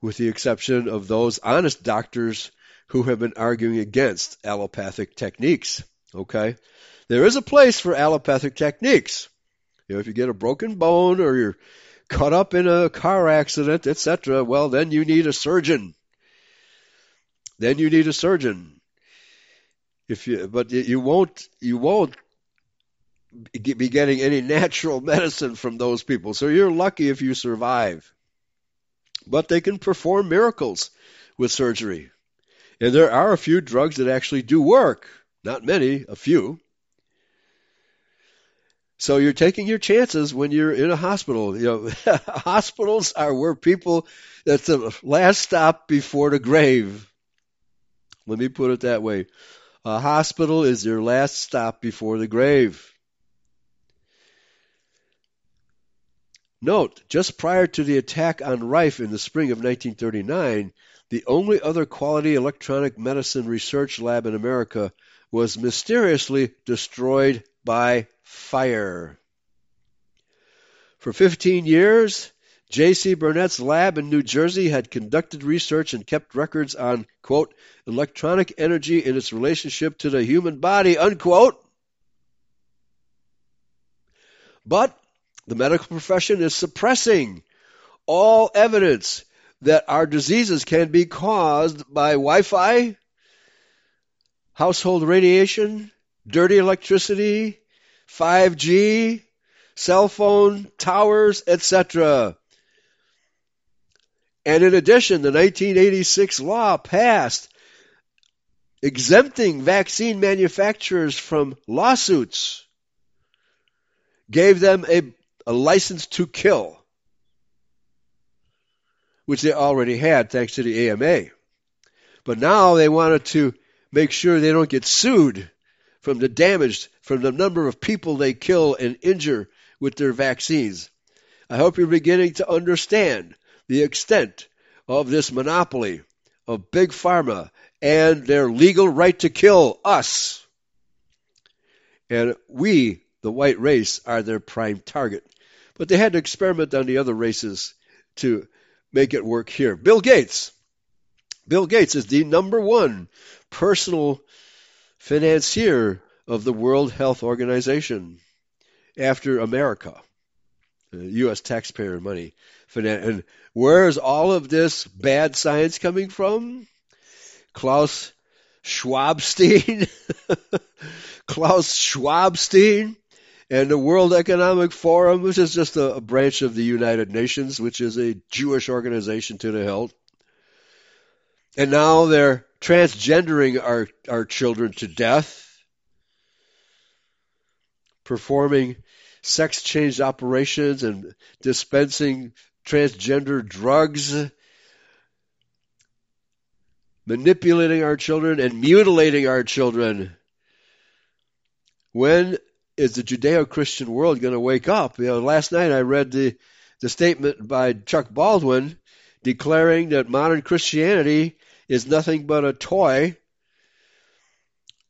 with the exception of those honest doctors who have been arguing against allopathic techniques. Okay? There is a place for allopathic techniques. You know, if you get a broken bone or you're cut up in a car accident, etc., well, then you need a surgeon. Then you need a surgeon. If you, but you won't, you won't be getting any natural *laughs* medicine from those people. So you're lucky if you survive. But they can perform miracles with surgery. And there are a few drugs that actually do work. Not many, a few. So you're taking your chances when you're in a hospital. You know, *laughs* hospitals are where people that's the last stop before the grave. Let me put it that way. A hospital is your last stop before the grave. Note, just prior to the attack on Rife in the spring of 1939, the only other quality electronic medicine research lab in America was mysteriously destroyed by fire. For 15 years, J.C. Burnett's lab in New Jersey had conducted research and kept records on, quote, electronic energy in its relationship to the human body, unquote. But the medical profession is suppressing all evidence that our diseases can be caused by Wi Fi, household radiation, dirty electricity, 5G, cell phone towers, etc. And in addition, the 1986 law passed exempting vaccine manufacturers from lawsuits gave them a, a license to kill, which they already had thanks to the AMA. But now they wanted to make sure they don't get sued from the damage, from the number of people they kill and injure with their vaccines. I hope you're beginning to understand the extent of this monopoly of big pharma and their legal right to kill us. And we, the white race, are their prime target. But they had to experiment on the other races to make it work here. Bill Gates. Bill Gates is the number one personal financier of the World Health Organization after America, U.S. taxpayer money. And where is all of this bad science coming from? Klaus Schwabstein, *laughs* Klaus Schwabstein, and the World Economic Forum, which is just a, a, branch of the United Nations, which is a Jewish organization to the hilt. And now they're transgendering our, our children to death, performing sex change operations and dispensing transgender drugs, manipulating our children and mutilating our children. When is the Judeo-Christian world going to wake up? You know, last night I read the the statement by Chuck Baldwin declaring that modern Christianity is nothing but a toy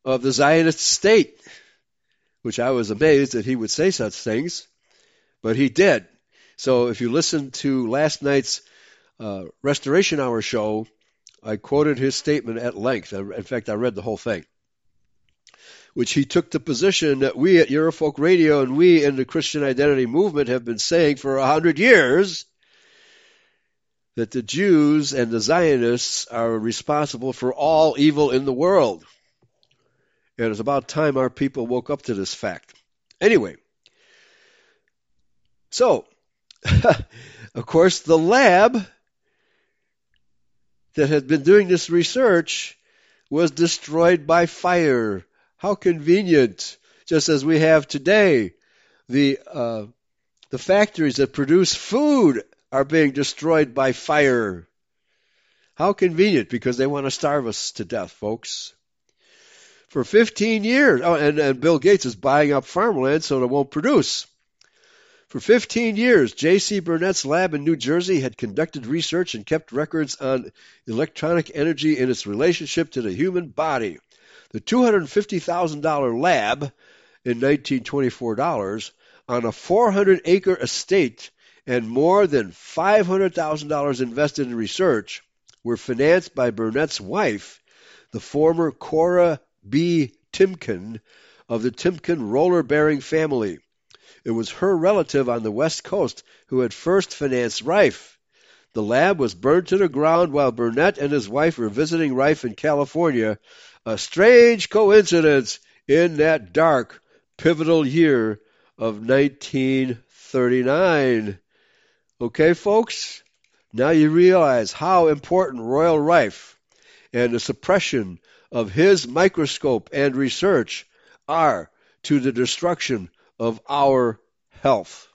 of the Zionist state which I was amazed that he would say such things, but he did. So if you listen to last night's uh, Restoration Hour show, I quoted his statement at length. In fact, I read the whole thing, which he took the position that we at Eurofolk Radio and we in the Christian Identity Movement have been saying for a hundred years that the Jews and the Zionists are responsible for all evil in the world. And it's about time our people woke up to this fact. Anyway, so, *laughs* of course, the lab that had been doing this research was destroyed by fire. How convenient, just as we have today. The, uh, the factories that produce food are being destroyed by fire. How convenient, because they want to starve us to death, folks for 15 years. Oh, and, and Bill Gates is buying up farmland so it won't produce. For 15 years, J.C. Burnett's lab in New Jersey had conducted research and kept records on electronic energy in its relationship to the human body. The $250,000 lab in 1924 dollars on a 400 acre estate and more than $500,000 invested in research were financed by Burnett's wife, the former Cora B. Timken of the Timken roller bearing family. It was her relative on the West Coast who had first financed Rife. The lab was burned to the ground while Burnett and his wife were visiting Rife in California. A strange coincidence in that dark, pivotal year of 1939. Okay, folks? Now you realize how important Royal Rife and the suppression of his microscope and research are to the destruction of our health.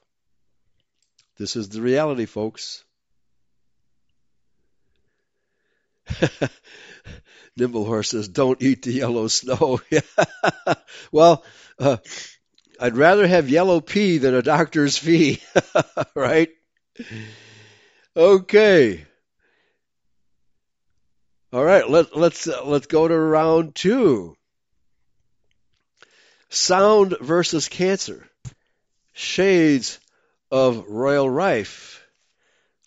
This is the reality, folks. *laughs* Nimble Horse says, "Don't eat the yellow snow." *laughs* well, uh, I'd rather have yellow pea than a doctor's fee, *laughs* right? Okay. All right, let, let's uh, let's go to round two. Sound versus cancer. Shades of Royal Rife.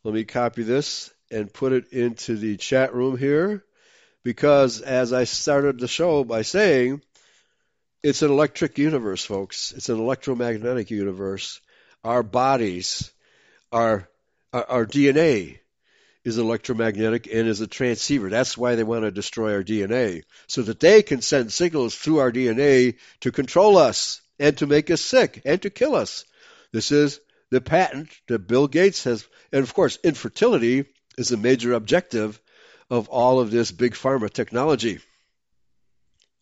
Let me copy this and put it into the chat room here because as I started the show by saying, it's an electric universe, folks. It's an electromagnetic universe. Our bodies, our, our, our DNA is electromagnetic and is a transceiver. That's why they want to destroy our DNA, so that they can send signals through our DNA to control us and to make us sick and to kill us. This is the patent that Bill Gates has, and of course, infertility is a major objective of all of this big pharma technology.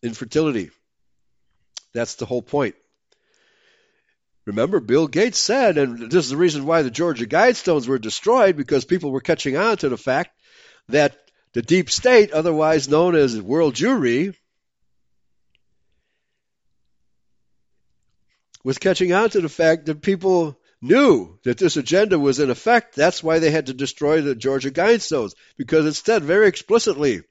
Infertility. That's the whole point. Remember, Bill Gates said, and this is the reason why the Georgia Guidestones were destroyed, because people were catching on to the fact that the deep state, otherwise known as world Jewry, was catching on to the fact that people knew that this agenda was in effect. That's why they had to destroy the Georgia Guidestones, because it said very explicitly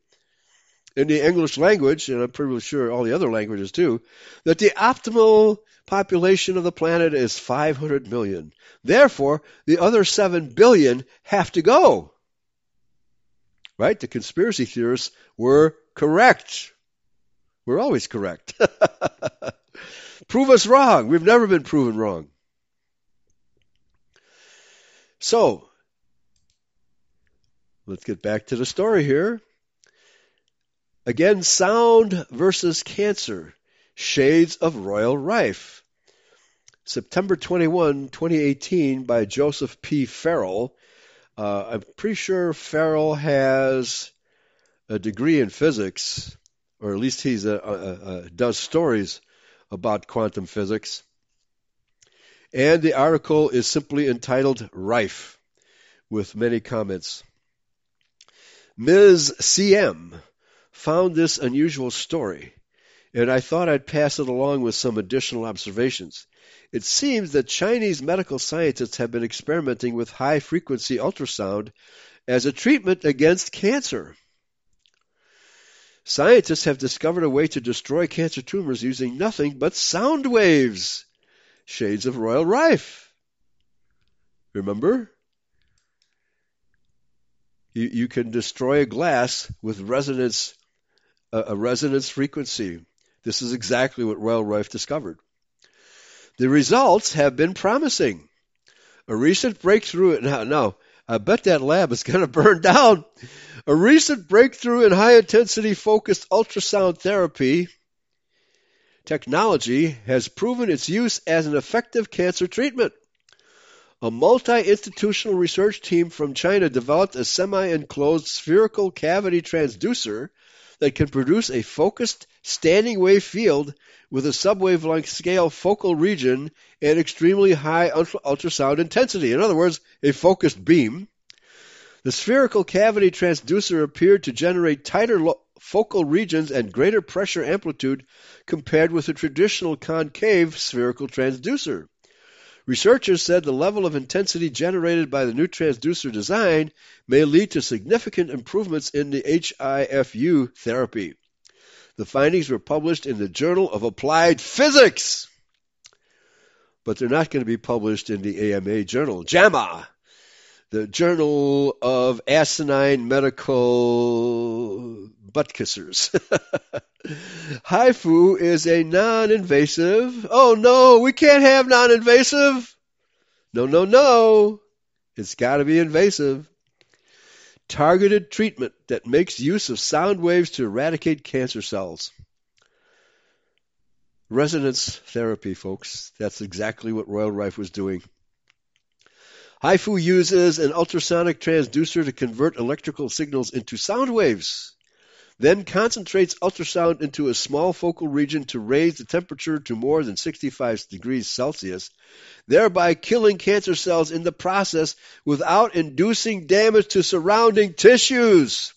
in the English language, and I'm pretty sure all the other languages too, that the optimal population of the planet is 500 million. Therefore, the other 7 billion have to go. Right? The conspiracy theorists were correct. We're always correct. *laughs* Prove us wrong. We've never been proven wrong. So, let's get back to the story here. Again, sound versus cancer. Shades of Royal Rife. September 21, 2018, by Joseph P. Farrell. Uh, I'm pretty sure Farrell has a degree in physics, or at least he uh, uh, uh, does stories about quantum physics. And the article is simply entitled Rife, with many comments. Ms. CM found this unusual story, and I thought I'd pass it along with some additional observations. It seems that Chinese medical scientists have been experimenting with high frequency ultrasound as a treatment against cancer. Scientists have discovered a way to destroy cancer tumors using nothing but sound waves. Shades of Royal Rife. Remember? You, you can destroy a glass with resonance, a, a resonance frequency. This is exactly what Royal Rife discovered. The results have been promising. A recent breakthrough, now, now I bet that lab is going *laughs* to burn down. A recent breakthrough in high intensity focused ultrasound therapy technology has proven its use as an effective cancer treatment. A multi institutional research team from China developed a semi enclosed spherical cavity transducer that can produce a focused standing wave field with a subwave length scale focal region and extremely high ultrasound intensity. In other words, a focused beam. The spherical cavity transducer appeared to generate tighter focal regions and greater pressure amplitude compared with a traditional concave spherical transducer. Researchers said the level of intensity generated by the new transducer design may lead to significant improvements in the HIFU therapy. The findings were published in the Journal of Applied Physics, but they're not going to be published in the AMA journal, JAMA, the Journal of Asinine Medical Butt Kissers. *laughs* HIFU is a non invasive. Oh no, we can't have non invasive. No, no, no. It's got to be invasive. Targeted treatment that makes use of sound waves to eradicate cancer cells. Resonance therapy, folks. That's exactly what Royal Rife was doing. HIFU uses an ultrasonic transducer to convert electrical signals into sound waves, then concentrates ultrasound into a small focal region to raise the temperature to more than 65 degrees Celsius, thereby killing cancer cells in the process without inducing damage to surrounding tissues.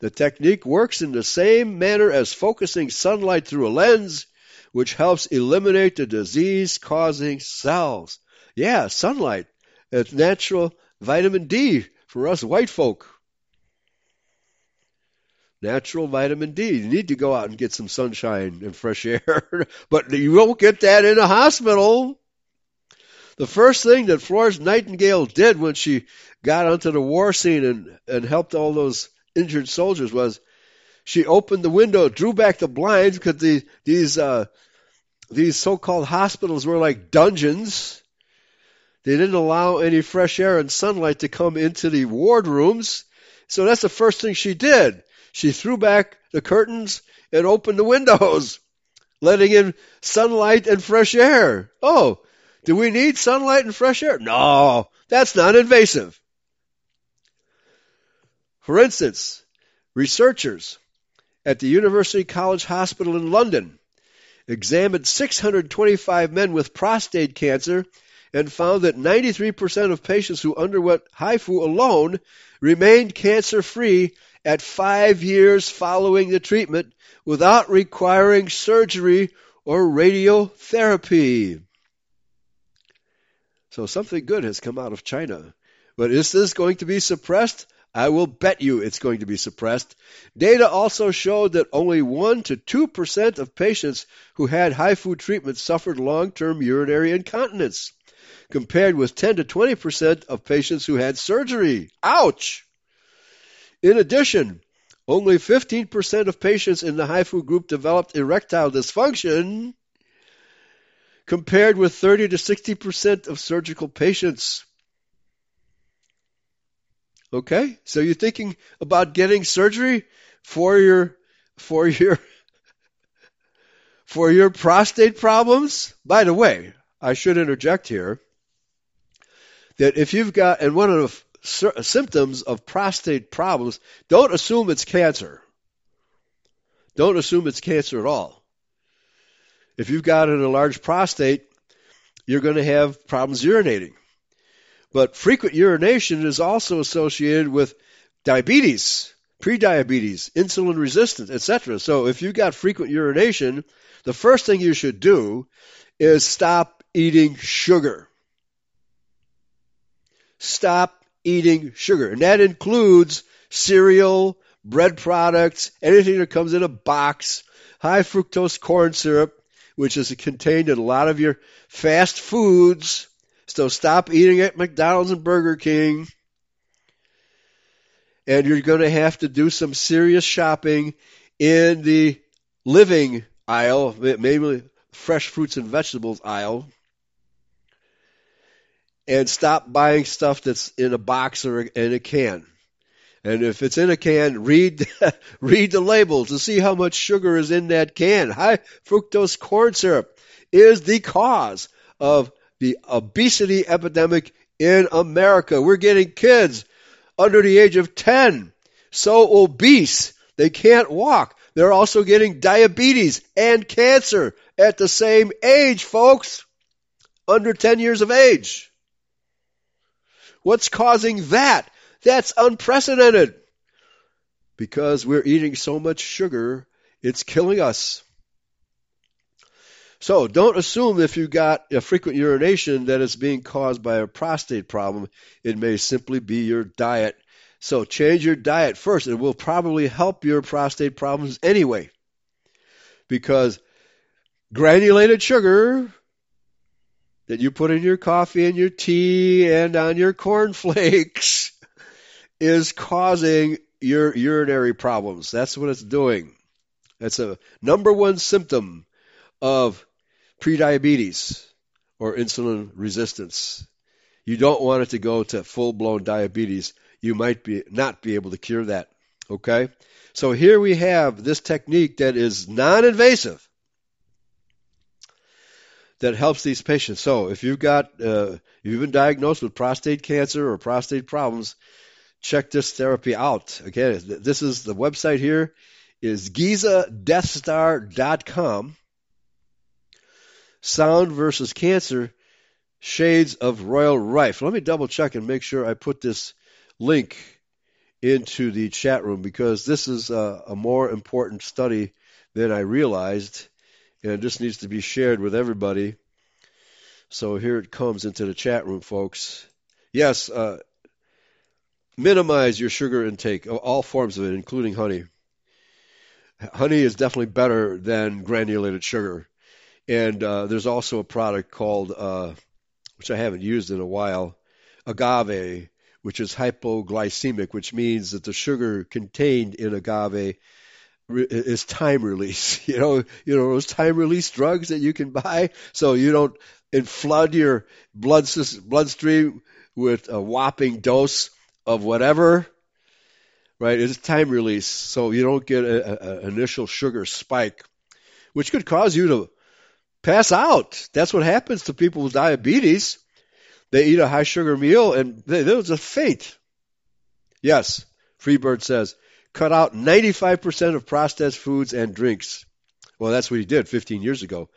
The technique works in the same manner as focusing sunlight through a lens, which helps eliminate the disease causing cells. Yeah, sunlight. It's natural vitamin D for us white folk. Natural vitamin D. You need to go out and get some sunshine and fresh air, *laughs* but you won't get that in a hospital. The first thing that Florence Nightingale did when she got onto the war scene and, and helped all those injured soldiers was she opened the window, drew back the blinds because the, these uh, these so-called hospitals were like dungeons. They didn't allow any fresh air and sunlight to come into the ward rooms. So that's the first thing she did. She threw back the curtains and opened the windows, letting in sunlight and fresh air. Oh, do we need sunlight and fresh air? No, that's not invasive. For instance, researchers at the University College Hospital in London examined 625 men with prostate cancer and found that 93% of patients who underwent HIFU alone remained cancer free at five years following the treatment without requiring surgery or radiotherapy. So something good has come out of China. But is this going to be suppressed? I will bet you it's going to be suppressed. Data also showed that only 1 to 2% of patients who had HIFU treatment suffered long term urinary incontinence, compared with 10 to 20% of patients who had surgery. Ouch! In addition, only 15% of patients in the HIFU group developed erectile dysfunction, compared with 30 to 60% of surgical patients. Okay? So you're thinking about getting surgery for your for your for your prostate problems? By the way, I should interject here that if you've got and one of the symptoms of prostate problems, don't assume it's cancer. Don't assume it's cancer at all. If you've got an enlarged prostate, you're going to have problems urinating. But frequent urination is also associated with diabetes, prediabetes, insulin resistance, etc. So if you've got frequent urination, the first thing you should do is stop eating sugar. Stop eating sugar. And that includes cereal, bread products, anything that comes in a box, high fructose corn syrup, which is contained in a lot of your fast foods, so stop eating at McDonald's and Burger King. And you're going to have to do some serious shopping in the living aisle, maybe fresh fruits and vegetables aisle. And stop buying stuff that's in a box or in a can. And if it's in a can, read *laughs* read the label to see how much sugar is in that can. High fructose corn syrup is the cause of the obesity epidemic in America. We're getting kids under the age of 10 so obese they can't walk. They're also getting diabetes and cancer at the same age, folks. Under 10 years of age. What's causing that? That's unprecedented. Because we're eating so much sugar, it's killing us. So don't assume if you got a frequent urination that it's being caused by a prostate problem. It may simply be your diet. So change your diet first. It will probably help your prostate problems anyway. Because granulated sugar that you put in your coffee and your tea and on your cornflakes *laughs* is causing your urinary problems. That's what it's doing. That's a number one symptom of prediabetes or insulin resistance. You don't want it to go to full blown diabetes. You might be not be able to cure that. Okay? So here we have this technique that is non invasive that helps these patients. So if you've got uh, you've been diagnosed with prostate cancer or prostate problems, check this therapy out. Okay, this is the website here is gizadeathstar.com Sound versus Cancer, Shades of Royal Rife. Let me double check and make sure I put this link into the chat room because this is a, a more important study than I realized, and this needs to be shared with everybody. So here it comes into the chat room, folks. Yes, uh, minimize your sugar intake, all forms of it, including honey. Honey is definitely better than granulated sugar. And uh, there's also a product called uh, which I haven't used in a while, agave, which is hypoglycemic, which means that the sugar contained in agave is time release. *laughs* You know, you know those time release drugs that you can buy, so you don't and flood your blood bloodstream with a whopping dose of whatever. Right, it's time release, so you don't get an initial sugar spike, which could cause you to pass out. That's what happens to people with diabetes. They eat a high sugar meal and they, they'll just faint. Yes, Freebird says, cut out 95% of processed foods and drinks. Well, that's what he did 15 years ago.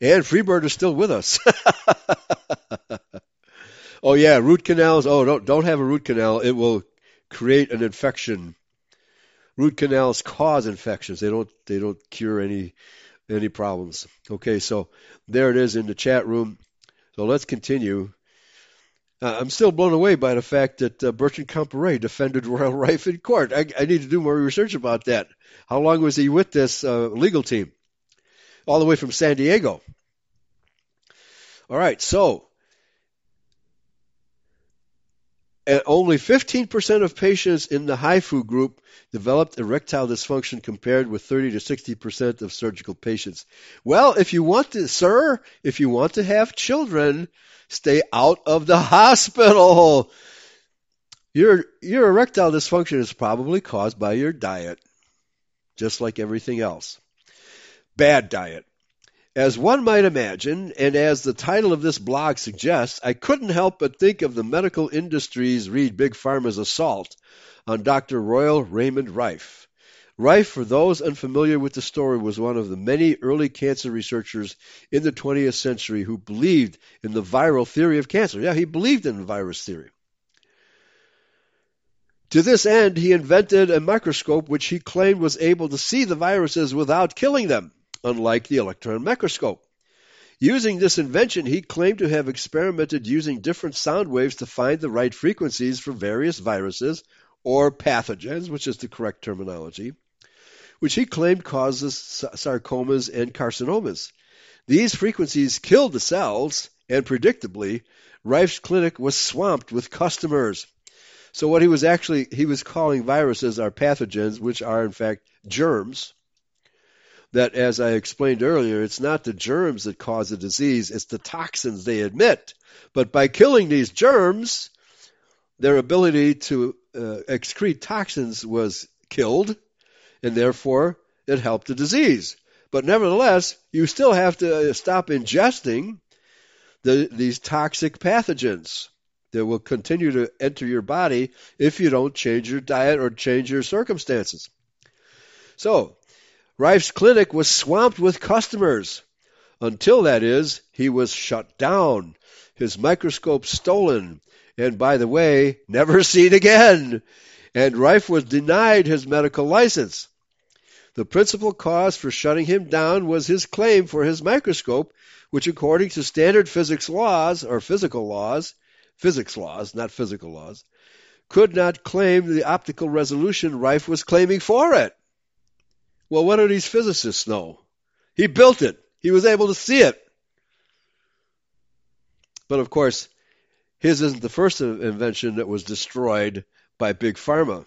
And Freebird is still with us. *laughs* oh yeah, root canals. Oh, don't don't have a root canal. It will create an infection. Root canals cause infections. They don't they don't cure any any problems. Okay, so there it is in the chat room. So let's continue. Uh, I'm still blown away by the fact that uh, Bertrand Comparet defended Royal *laughs* Rife in court. I, I, need to do more research about that. How long was he with this uh, legal team? All the way from San Diego. All right, so only 15% of patients in the HIFU group developed erectile dysfunction compared with 30 to 60% of surgical patients. Well, if you want to, sir, if you want to have children, stay out of the *laughs* hospital. Your, your erectile dysfunction is probably caused by your diet, just like everything else. Bad diet. As one might imagine, and as the title of this blog suggests, I couldn't help but think of the medical industry's read Big Pharma's assault on Dr. Royal Raymond Rife. Rife, for those unfamiliar with the story, was one of the many early cancer researchers in the 20th century who believed in the viral theory of cancer. Yeah, he believed in the virus theory. To this end, he invented a microscope which he claimed was able to see the viruses without killing them unlike the electron microscope. Using this invention, he claimed to have experimented using different sound waves to find the right frequencies for various viruses or pathogens, which is the correct terminology, which he claimed causes sarcomas and carcinomas. These frequencies killed the cells, and predictably, Rife's clinic was swamped with customers. So what he was actually he was calling viruses are pathogens, which are in fact germs that, as I explained earlier, it's not the germs that cause the disease, it's the toxins they emit. But by killing these germs, their ability to uh, excrete toxins was killed, and therefore it helped the disease. But nevertheless, you still have to uh, stop ingesting the, these toxic pathogens that will continue to enter your body if you don't change your diet or change your circumstances. So, Rife's clinic was swamped with customers. Until, that is, he was shut down, his microscope stolen, and by the way, *laughs* never seen again. And Rife was denied his medical license. The principal cause for shutting him down was his claim for his microscope, which according to standard physics laws, or physical laws, physics laws, not physical laws, could not claim the optical resolution Rife was claiming for it. Well, what do these physicists know? He built it. He was able to see it. But of course, his isn't the first invention that was destroyed by Big Pharma.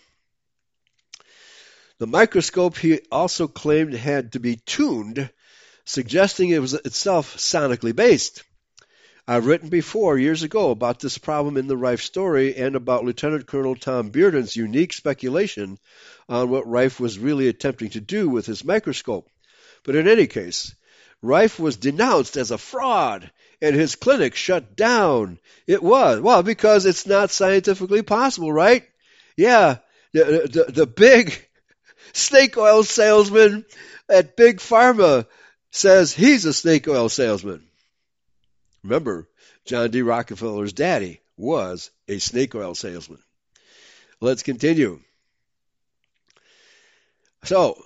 The microscope he also claimed had to be tuned, suggesting it was itself sonically based. I've written before, years ago, about this problem in the Rife story and about Lieutenant Colonel Tom Bearden's unique speculation on what Rife was really attempting to do with his microscope. But in any case, Rife was denounced as a fraud and his clinic shut down. It was. Well, because it's not scientifically possible, right? Yeah, the, the, the big snake oil salesman at Big Pharma says he's a snake oil salesman. Remember, John D. Rockefeller's daddy was a snake oil salesman. Let's continue. So,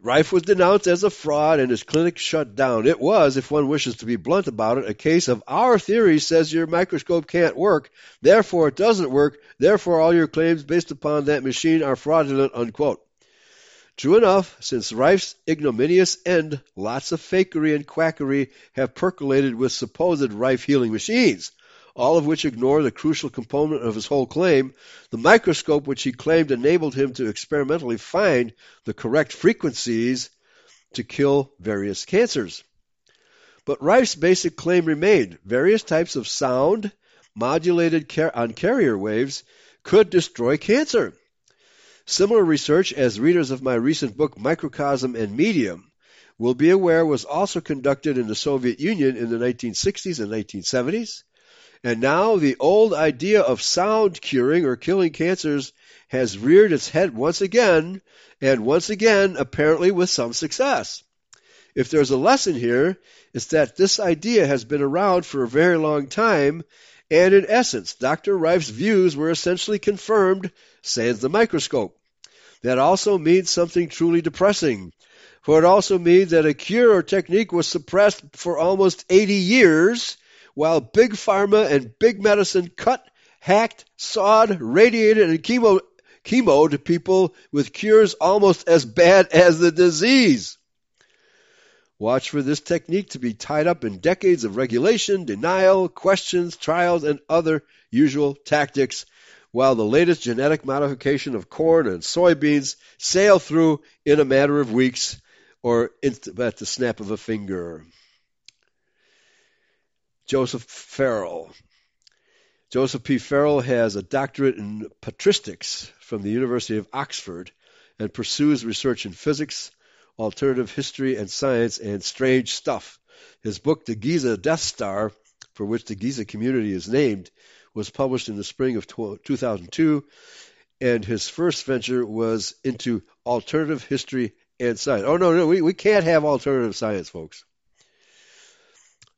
Rife was denounced as a fraud and his clinic shut down. It was, if one wishes to be blunt about it, a case of our theory says your microscope can't work, therefore it doesn't work, therefore all your claims based upon that machine are fraudulent, unquote. True enough, since Rife's ignominious end, lots of fakery and quackery have percolated with supposed Rife healing machines. all of which ignore the crucial component of his whole claim, the microscope which he claimed enabled him to experimentally find the correct frequencies to kill various cancers. But Rife's basic claim remained various types of sound modulated on carrier waves could destroy cancer. Similar research, as readers of my recent book Microcosm and Medium will be aware, was also conducted in the Soviet Union in the 1960s and 1970s. And now the old idea of sound curing or killing cancers has reared its head once again, and once again, apparently with some success. If there's a lesson here, it's that this idea has been around for a very long time, and in essence, Dr. Rife's views were essentially confirmed, sans the microscope. That also means something truly depressing, for it also means that a cure or technique was suppressed for almost 80 years, while big pharma and big medicine cut, hacked, sawed, radiated, and chemo, chemoed people with cures almost as bad *laughs* as the disease. Watch for this technique to be tied up in decades of regulation, denial, questions, trials, and other usual tactics, while the latest genetic modification of corn and soybeans sail through in a matter of weeks or at the snap of a finger. Joseph Farrell. Joseph P. Farrell has a doctorate in patristics from the University of Oxford and pursues research in physics, alternative history and science, and strange stuff. His book, The Giza Death Star, for which the Giza community is named, was published in the spring of 2002, and his first venture was into alternative history and science. Oh no, no, we, we can't have alternative science, folks.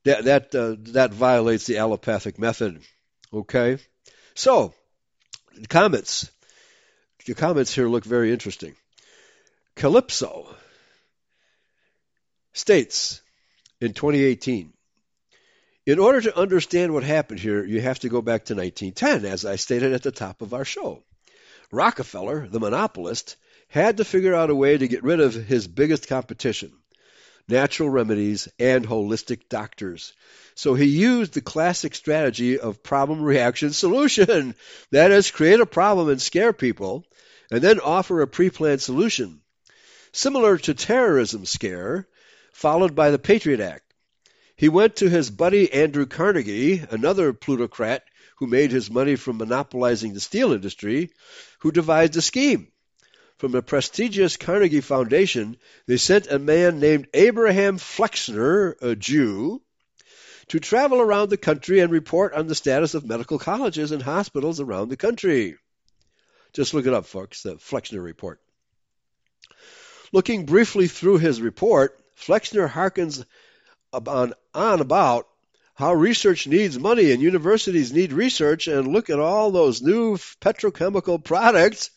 That that uh, that violates the allopathic method. Okay, so comments. The comments here look very interesting. Calypso states in 2018 in order to understand what happened here, you have to go back to 1910, as I stated at the top of our show. Rockefeller, the monopolist, had to figure out a way to get rid of his biggest competition natural remedies and holistic doctors. So he used the classic strategy of problem reaction solution. *laughs* That is, create a problem and scare people, and then offer a pre planned solution. Similar to terrorism scare, followed by the Patriot Act. He went to his buddy Andrew Carnegie, another plutocrat who made his money from monopolizing the steel industry, who devised a scheme. From the prestigious Carnegie Foundation, they sent a man named Abraham Flexner, a Jew, to travel around the country and report on the status of medical colleges and hospitals around the country. Just look it up, folks, the Flexner Report. Looking briefly through his report, Flexner harkens on, on about how research needs money and universities need research and look at all those new petrochemical products,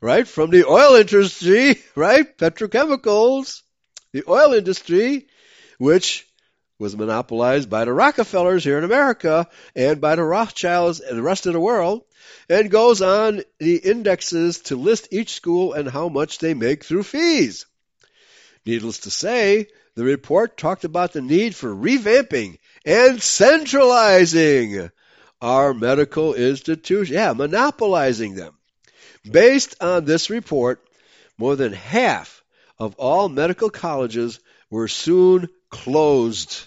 right, from the oil industry, *laughs* right, petrochemicals, the oil industry, which was monopolized by the Rockefellers here in America and by the Rothschilds and the rest of the world, and goes on the indexes to list each school and how much they make through fees. Needless to say, the report talked about the need for revamping and centralizing our medical institutions. Yeah, monopolizing them. Based on this report, more than half of all medical colleges were soon closed.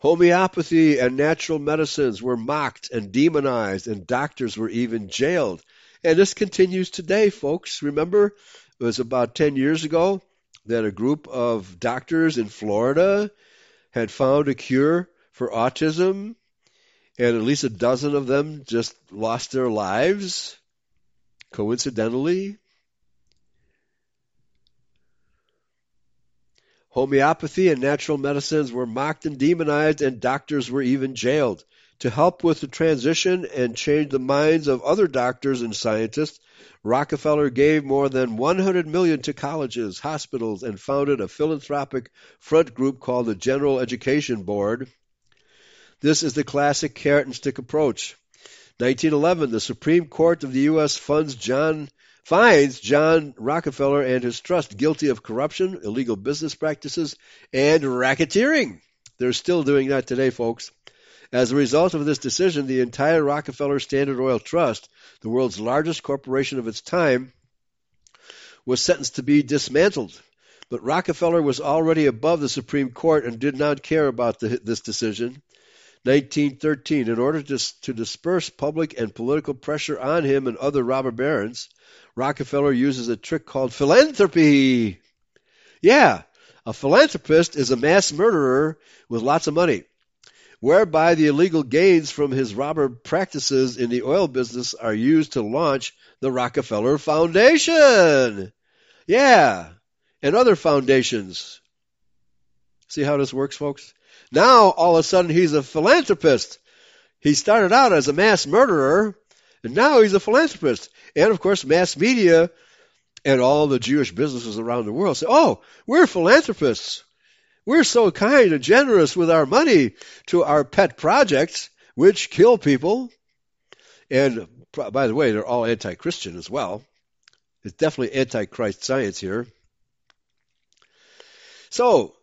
Homeopathy and natural medicines were mocked and demonized, and doctors were even jailed. And this continues today, folks. Remember it was about 10 years ago that a group of doctors in Florida had found a cure for autism, and at least a dozen of them just lost their lives coincidentally. Homeopathy and natural medicines were mocked and demonized, and doctors were even jailed. To help with the transition and change the minds of other doctors and scientists, Rockefeller gave more than 100 million to colleges, hospitals, and founded a philanthropic front group called the General Education Board. This is the classic carrot and stick approach. 1911, the Supreme Court of the U.S. funds John finds John Rockefeller and his trust guilty of corruption, illegal business practices, and racketeering. They're still doing that today, folks. As a result of this decision, the entire Rockefeller Standard Oil Trust, the world's largest corporation of its time, was sentenced to be dismantled. But Rockefeller was already above the Supreme Court and did not care about the, this decision. 1913. In order to, to disperse public and political pressure on him and other robber barons, Rockefeller uses a trick called philanthropy. Yeah, a philanthropist is a mass murderer with lots of money, whereby the illegal gains from his robber practices in the oil business are used to launch the Rockefeller Foundation. Yeah, and other foundations. See how this works, folks? Now, all of a sudden, he's a philanthropist. He started out as a mass murderer, and now he's a philanthropist. And of course, mass media and all the Jewish businesses around the world say, oh, we're philanthropists. We're so kind and generous with our money to our pet projects, which kill people. And by the way, they're all anti Christian as well. It's definitely anti Christ science here. So,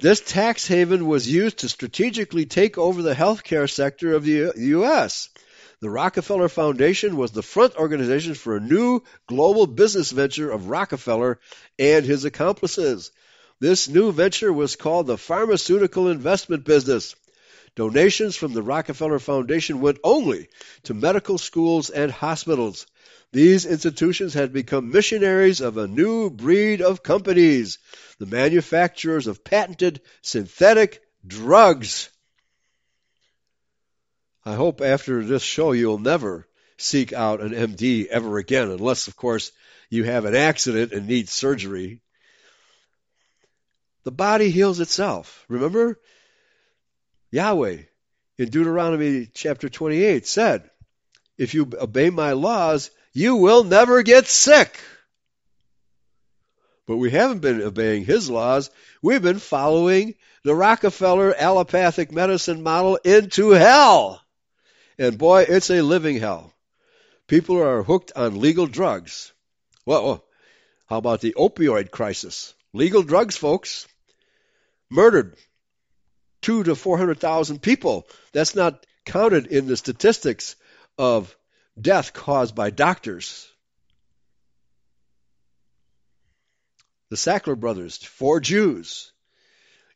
this tax haven was used to strategically take over the healthcare sector of the U.S. The Rockefeller Foundation was the front organization for a new global business venture of Rockefeller and his accomplices. This new venture was called the Pharmaceutical Investment Business. Donations from the Rockefeller Foundation went only to medical schools and hospitals. These institutions had become missionaries of a new breed of companies, the manufacturers of patented synthetic drugs. I hope after this show you'll never seek out an MD ever again, unless, of course, you have an accident and need surgery. The body heals itself. Remember? Yahweh in Deuteronomy chapter 28 said, If you obey my laws, you will never get sick. But we haven't been obeying his laws. We've been following the Rockefeller allopathic medicine model into hell. And boy, it's a living hell. People are hooked on legal drugs. Well, how about the opioid crisis? Legal drugs, folks. Murdered two to 400,000 people. That's not counted in the statistics of death caused by doctors. The Sackler brothers, four Jews,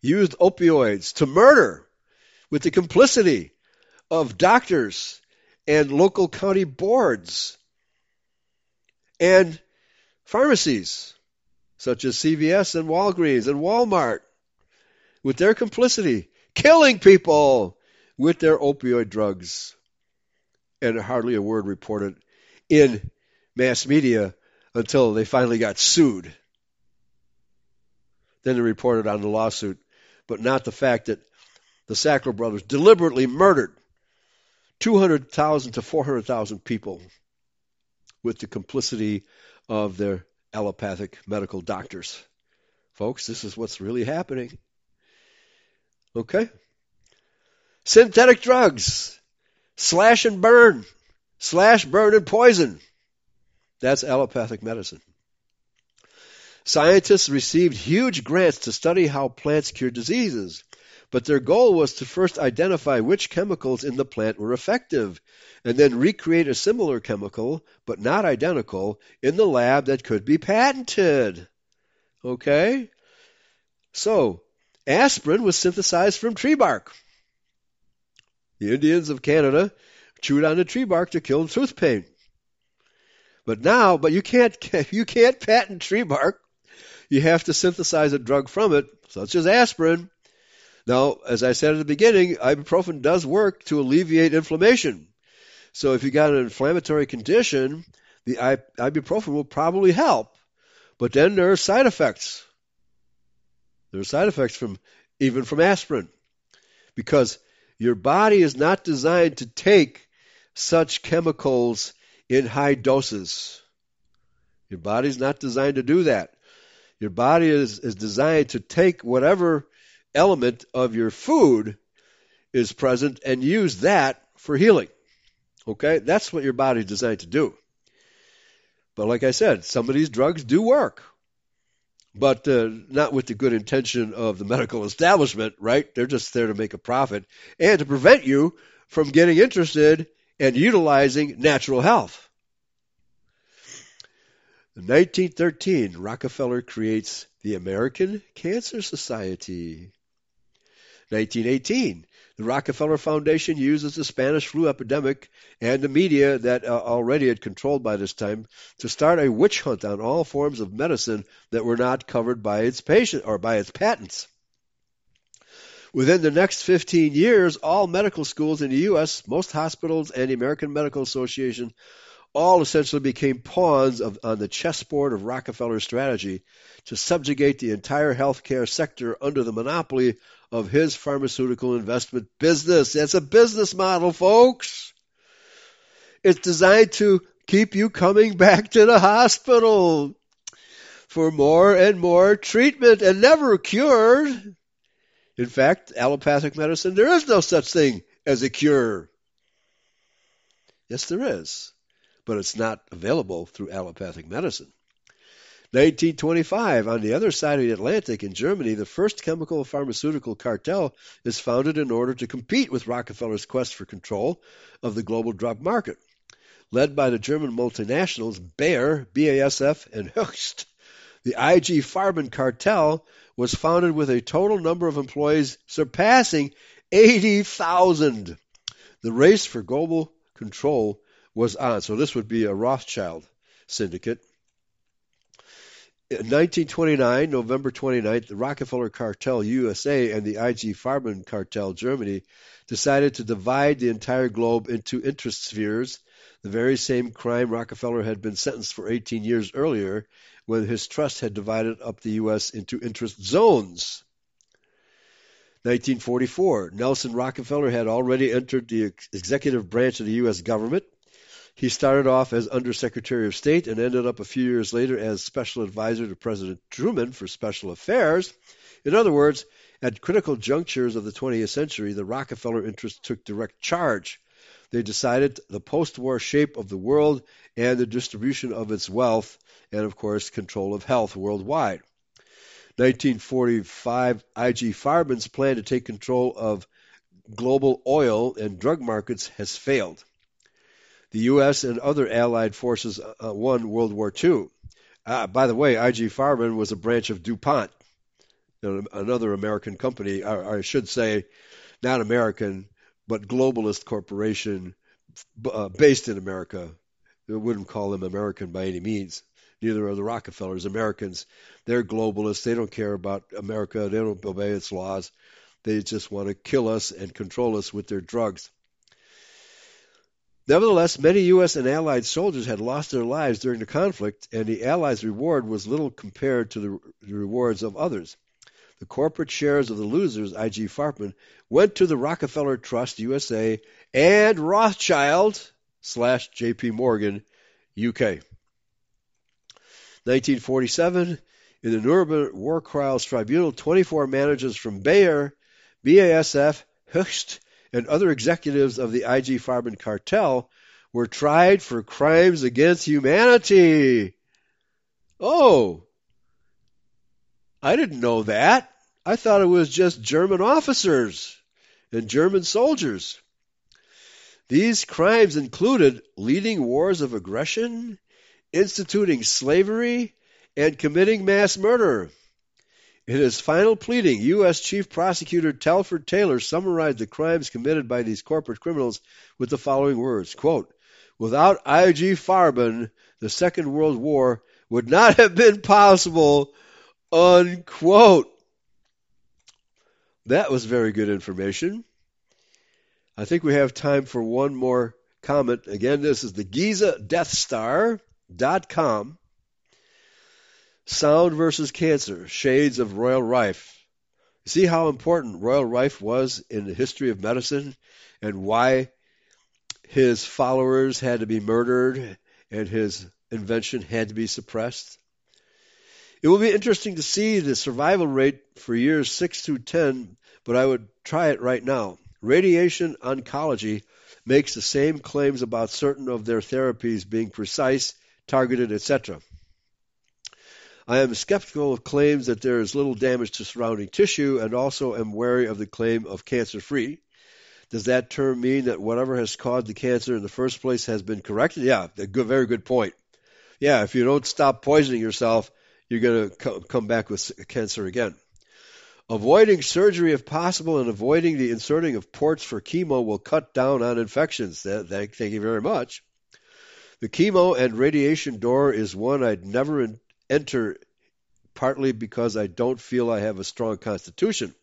used opioids to murder with the complicity of doctors and local county boards and pharmacies such as CVS and Walgreens and Walmart with their complicity, killing people with their opioid drugs. And hardly a word reported in mass media until they finally got sued. Then they reported on the lawsuit, but not the fact that the Sackler brothers deliberately murdered 200,000 to 400,000 people with the complicity of their allopathic medical doctors. Folks, this is what's really happening. Okay? Synthetic drugs. Slash and burn. Slash, burn, and poison. That's allopathic medicine. Scientists received huge grants to study how plants cure diseases. But their goal was to first identify which chemicals in the plant were effective, and then recreate a similar chemical, but not identical, in the lab that could be patented. Okay? So, aspirin was synthesized from tree bark. The Indians of Canada chewed on the tree bark to kill tooth pain. But now, but you can't *laughs* you can't patent tree bark. You have to synthesize a drug from it, such as aspirin. Now, as I said at the beginning, ibuprofen does work to alleviate inflammation. So if you got an inflammatory condition, the ibuprofen will probably help. But then there are side effects. There are side effects from even from aspirin because your body is not designed to take such chemicals in high doses. Your body is not designed to do that. Your body is, is designed to take whatever element of your food is present and use that for healing. Okay? That's what your body is designed to do. But like I said, some of these drugs do work. But uh, not with the good intention of the medical establishment, right? They're just there to make a profit and to prevent you from getting interested and utilizing natural health. In 1913, Rockefeller creates the American Cancer Society. 1918, the Rockefeller Foundation uses the Spanish flu epidemic and the media that uh, already had controlled by this time to start a witch hunt on all forms of medicine that were not covered by its patient or by its patents. Within the next 15 years, all medical schools in the U.S., most hospitals, and the American Medical Association all essentially became pawns of, on the chessboard of Rockefeller's strategy to subjugate the entire healthcare sector under the monopoly of his pharmaceutical investment business. That's a business model, folks. It's designed to keep you coming back to the hospital for more and more treatment and never cured. In fact, allopathic medicine, there is no such thing as a cure. Yes, there is but it's not available through allopathic medicine. 1925, on the other side of the Atlantic in Germany, the first chemical pharmaceutical cartel is founded in order to compete with Rockefeller's quest for control of the global drug market. Led by the German multinationals Bayer, BASF, and *laughs* Hoechst, the IG Farben cartel was founded with a total number of employees surpassing 80,000. The race for global control was on. So this would be a Rothschild syndicate. In 1929, November 29th, the Rockefeller Cartel USA and the IG Farben Cartel Germany decided to divide the entire globe into interest spheres, the very same crime Rockefeller had been sentenced for 18 years earlier when his trust had divided up the U.S. into interest zones. 1944, Nelson Rockefeller had already entered the executive branch of the U.S. government. He started off as Undersecretary of State and ended up a few years later as Special Advisor to President Truman for Special Affairs. In other words, at critical junctures of the 20th century, the Rockefeller interests took direct charge. They decided the post war shape of the world and the distribution of its wealth, and of course, control of health worldwide. 1945, IG Farben's plan to take control of global oil and drug markets has failed. The U.S. and other Allied forces uh, won World War II. Uh, by the way, IG Farben was a branch of DuPont, another American company, or I should say, not American, but globalist corporation uh, based in America. I wouldn't call them American by any means. Neither are the Rockefellers Americans. They're globalists. They don't care about America. They don't obey its laws. They just want to kill us and control us with their drugs. Nevertheless, many U.S. and Allied soldiers had lost their lives during the conflict, and the Allies' reward was little compared to the rewards of others. The corporate shares of the losers, IG Farben, went to the Rockefeller Trust USA and Rothschild slash JP Morgan UK. 1947, in the Nuremberg War Trials Tribunal, 24 managers from Bayer, BASF, Hoechst, and other executives of the IG Farben cartel were tried for crimes against humanity. Oh, I didn't know that. I thought it was just German officers and German soldiers. These crimes included leading wars of aggression, instituting slavery, and committing mass murder. In his final pleading, U.S. Chief Prosecutor Telford Taylor summarized the crimes committed by these corporate criminals with the following words quote, Without I.G. Farben, the Second World War would not have been possible. Unquote. That was very good information. I think we have time for one more comment. Again, this is the Giza Death Star.com. Sound versus Cancer, Shades of Royal Rife. See how important Royal Rife was in the history of medicine and why his followers had to be murdered and his invention had to be suppressed? It will be interesting to see the survival rate for years 6 through 10, but I would try it right now. Radiation oncology makes the same claims about certain of their therapies being precise, targeted, etc. I am skeptical of claims that there is little damage to surrounding tissue and also am wary of the claim of cancer free. Does that term mean that whatever has caused the cancer in the first place has been corrected? Yeah, a good, very good point. Yeah, if you don't stop poisoning yourself, you're going to come back with cancer again. Avoiding surgery if possible and avoiding the inserting of ports for chemo will cut down on infections. Thank you very much. The chemo and radiation door is one I'd never enter, partly because I don't feel I have a strong constitution.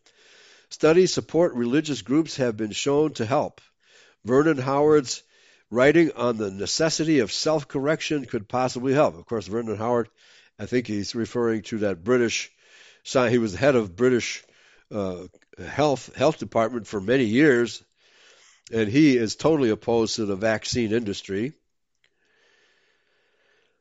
Studies support religious groups have been shown to help. Vernon Howard's writing on the necessity of self correction could possibly help. Of course, Vernon Howard, I think he's referring to that British, he was head of British uh, health health department for many years, and he is totally opposed to the vaccine industry.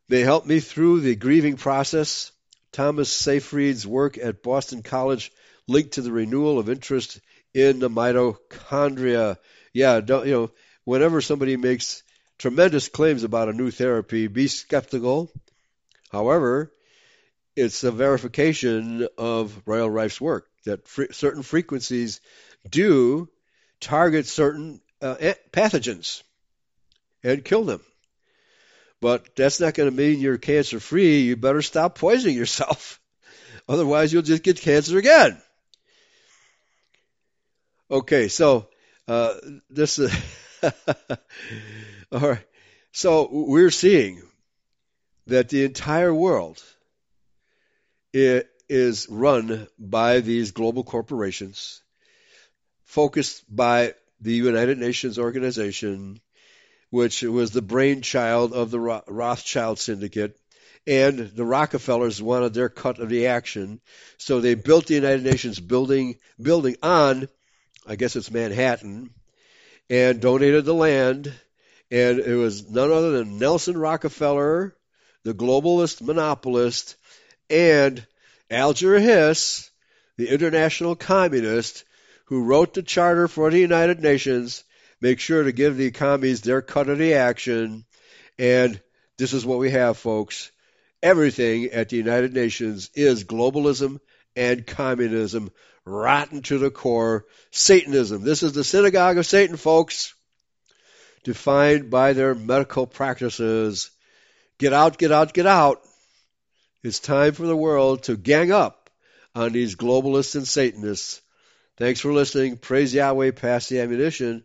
They helped me through the grieving process. Thomas Seyfried's work at Boston College linked to the renewal of interest in the mitochondria. Yeah, don't, you know, whenever somebody makes tremendous claims about a new therapy, be skeptical. However, it's a verification of Royal Rife's work that fr- certain frequencies do target certain uh, pathogens and kill them. But that's not going to mean you're cancer free. You better stop poisoning yourself. *laughs* Otherwise, you'll just get cancer again. Okay, so uh, this is. *laughs* all right. So we're seeing that the entire world is run by these global corporations, focused by the United Nations organization, which was the brainchild of the Rothschild syndicate. And the Rockefellers wanted their cut of the action, so they built the United Nations building building on, I guess it's Manhattan, and donated the land. And it was none other than Nelson Rockefeller, the globalist monopolist, and Alger Hiss, the international communist, who wrote the charter for the United Nations make sure to give the commies their cut of the action. And this is what we have, folks. Everything at the United Nations is globalism and communism, rotten to the core. Satanism. This is the synagogue of Satan, folks, defined by their medical practices. Get out, get out, get out. It's time for the world to gang up on these globalists and Satanists. Thanks for listening. Praise Yahweh, pass the ammunition.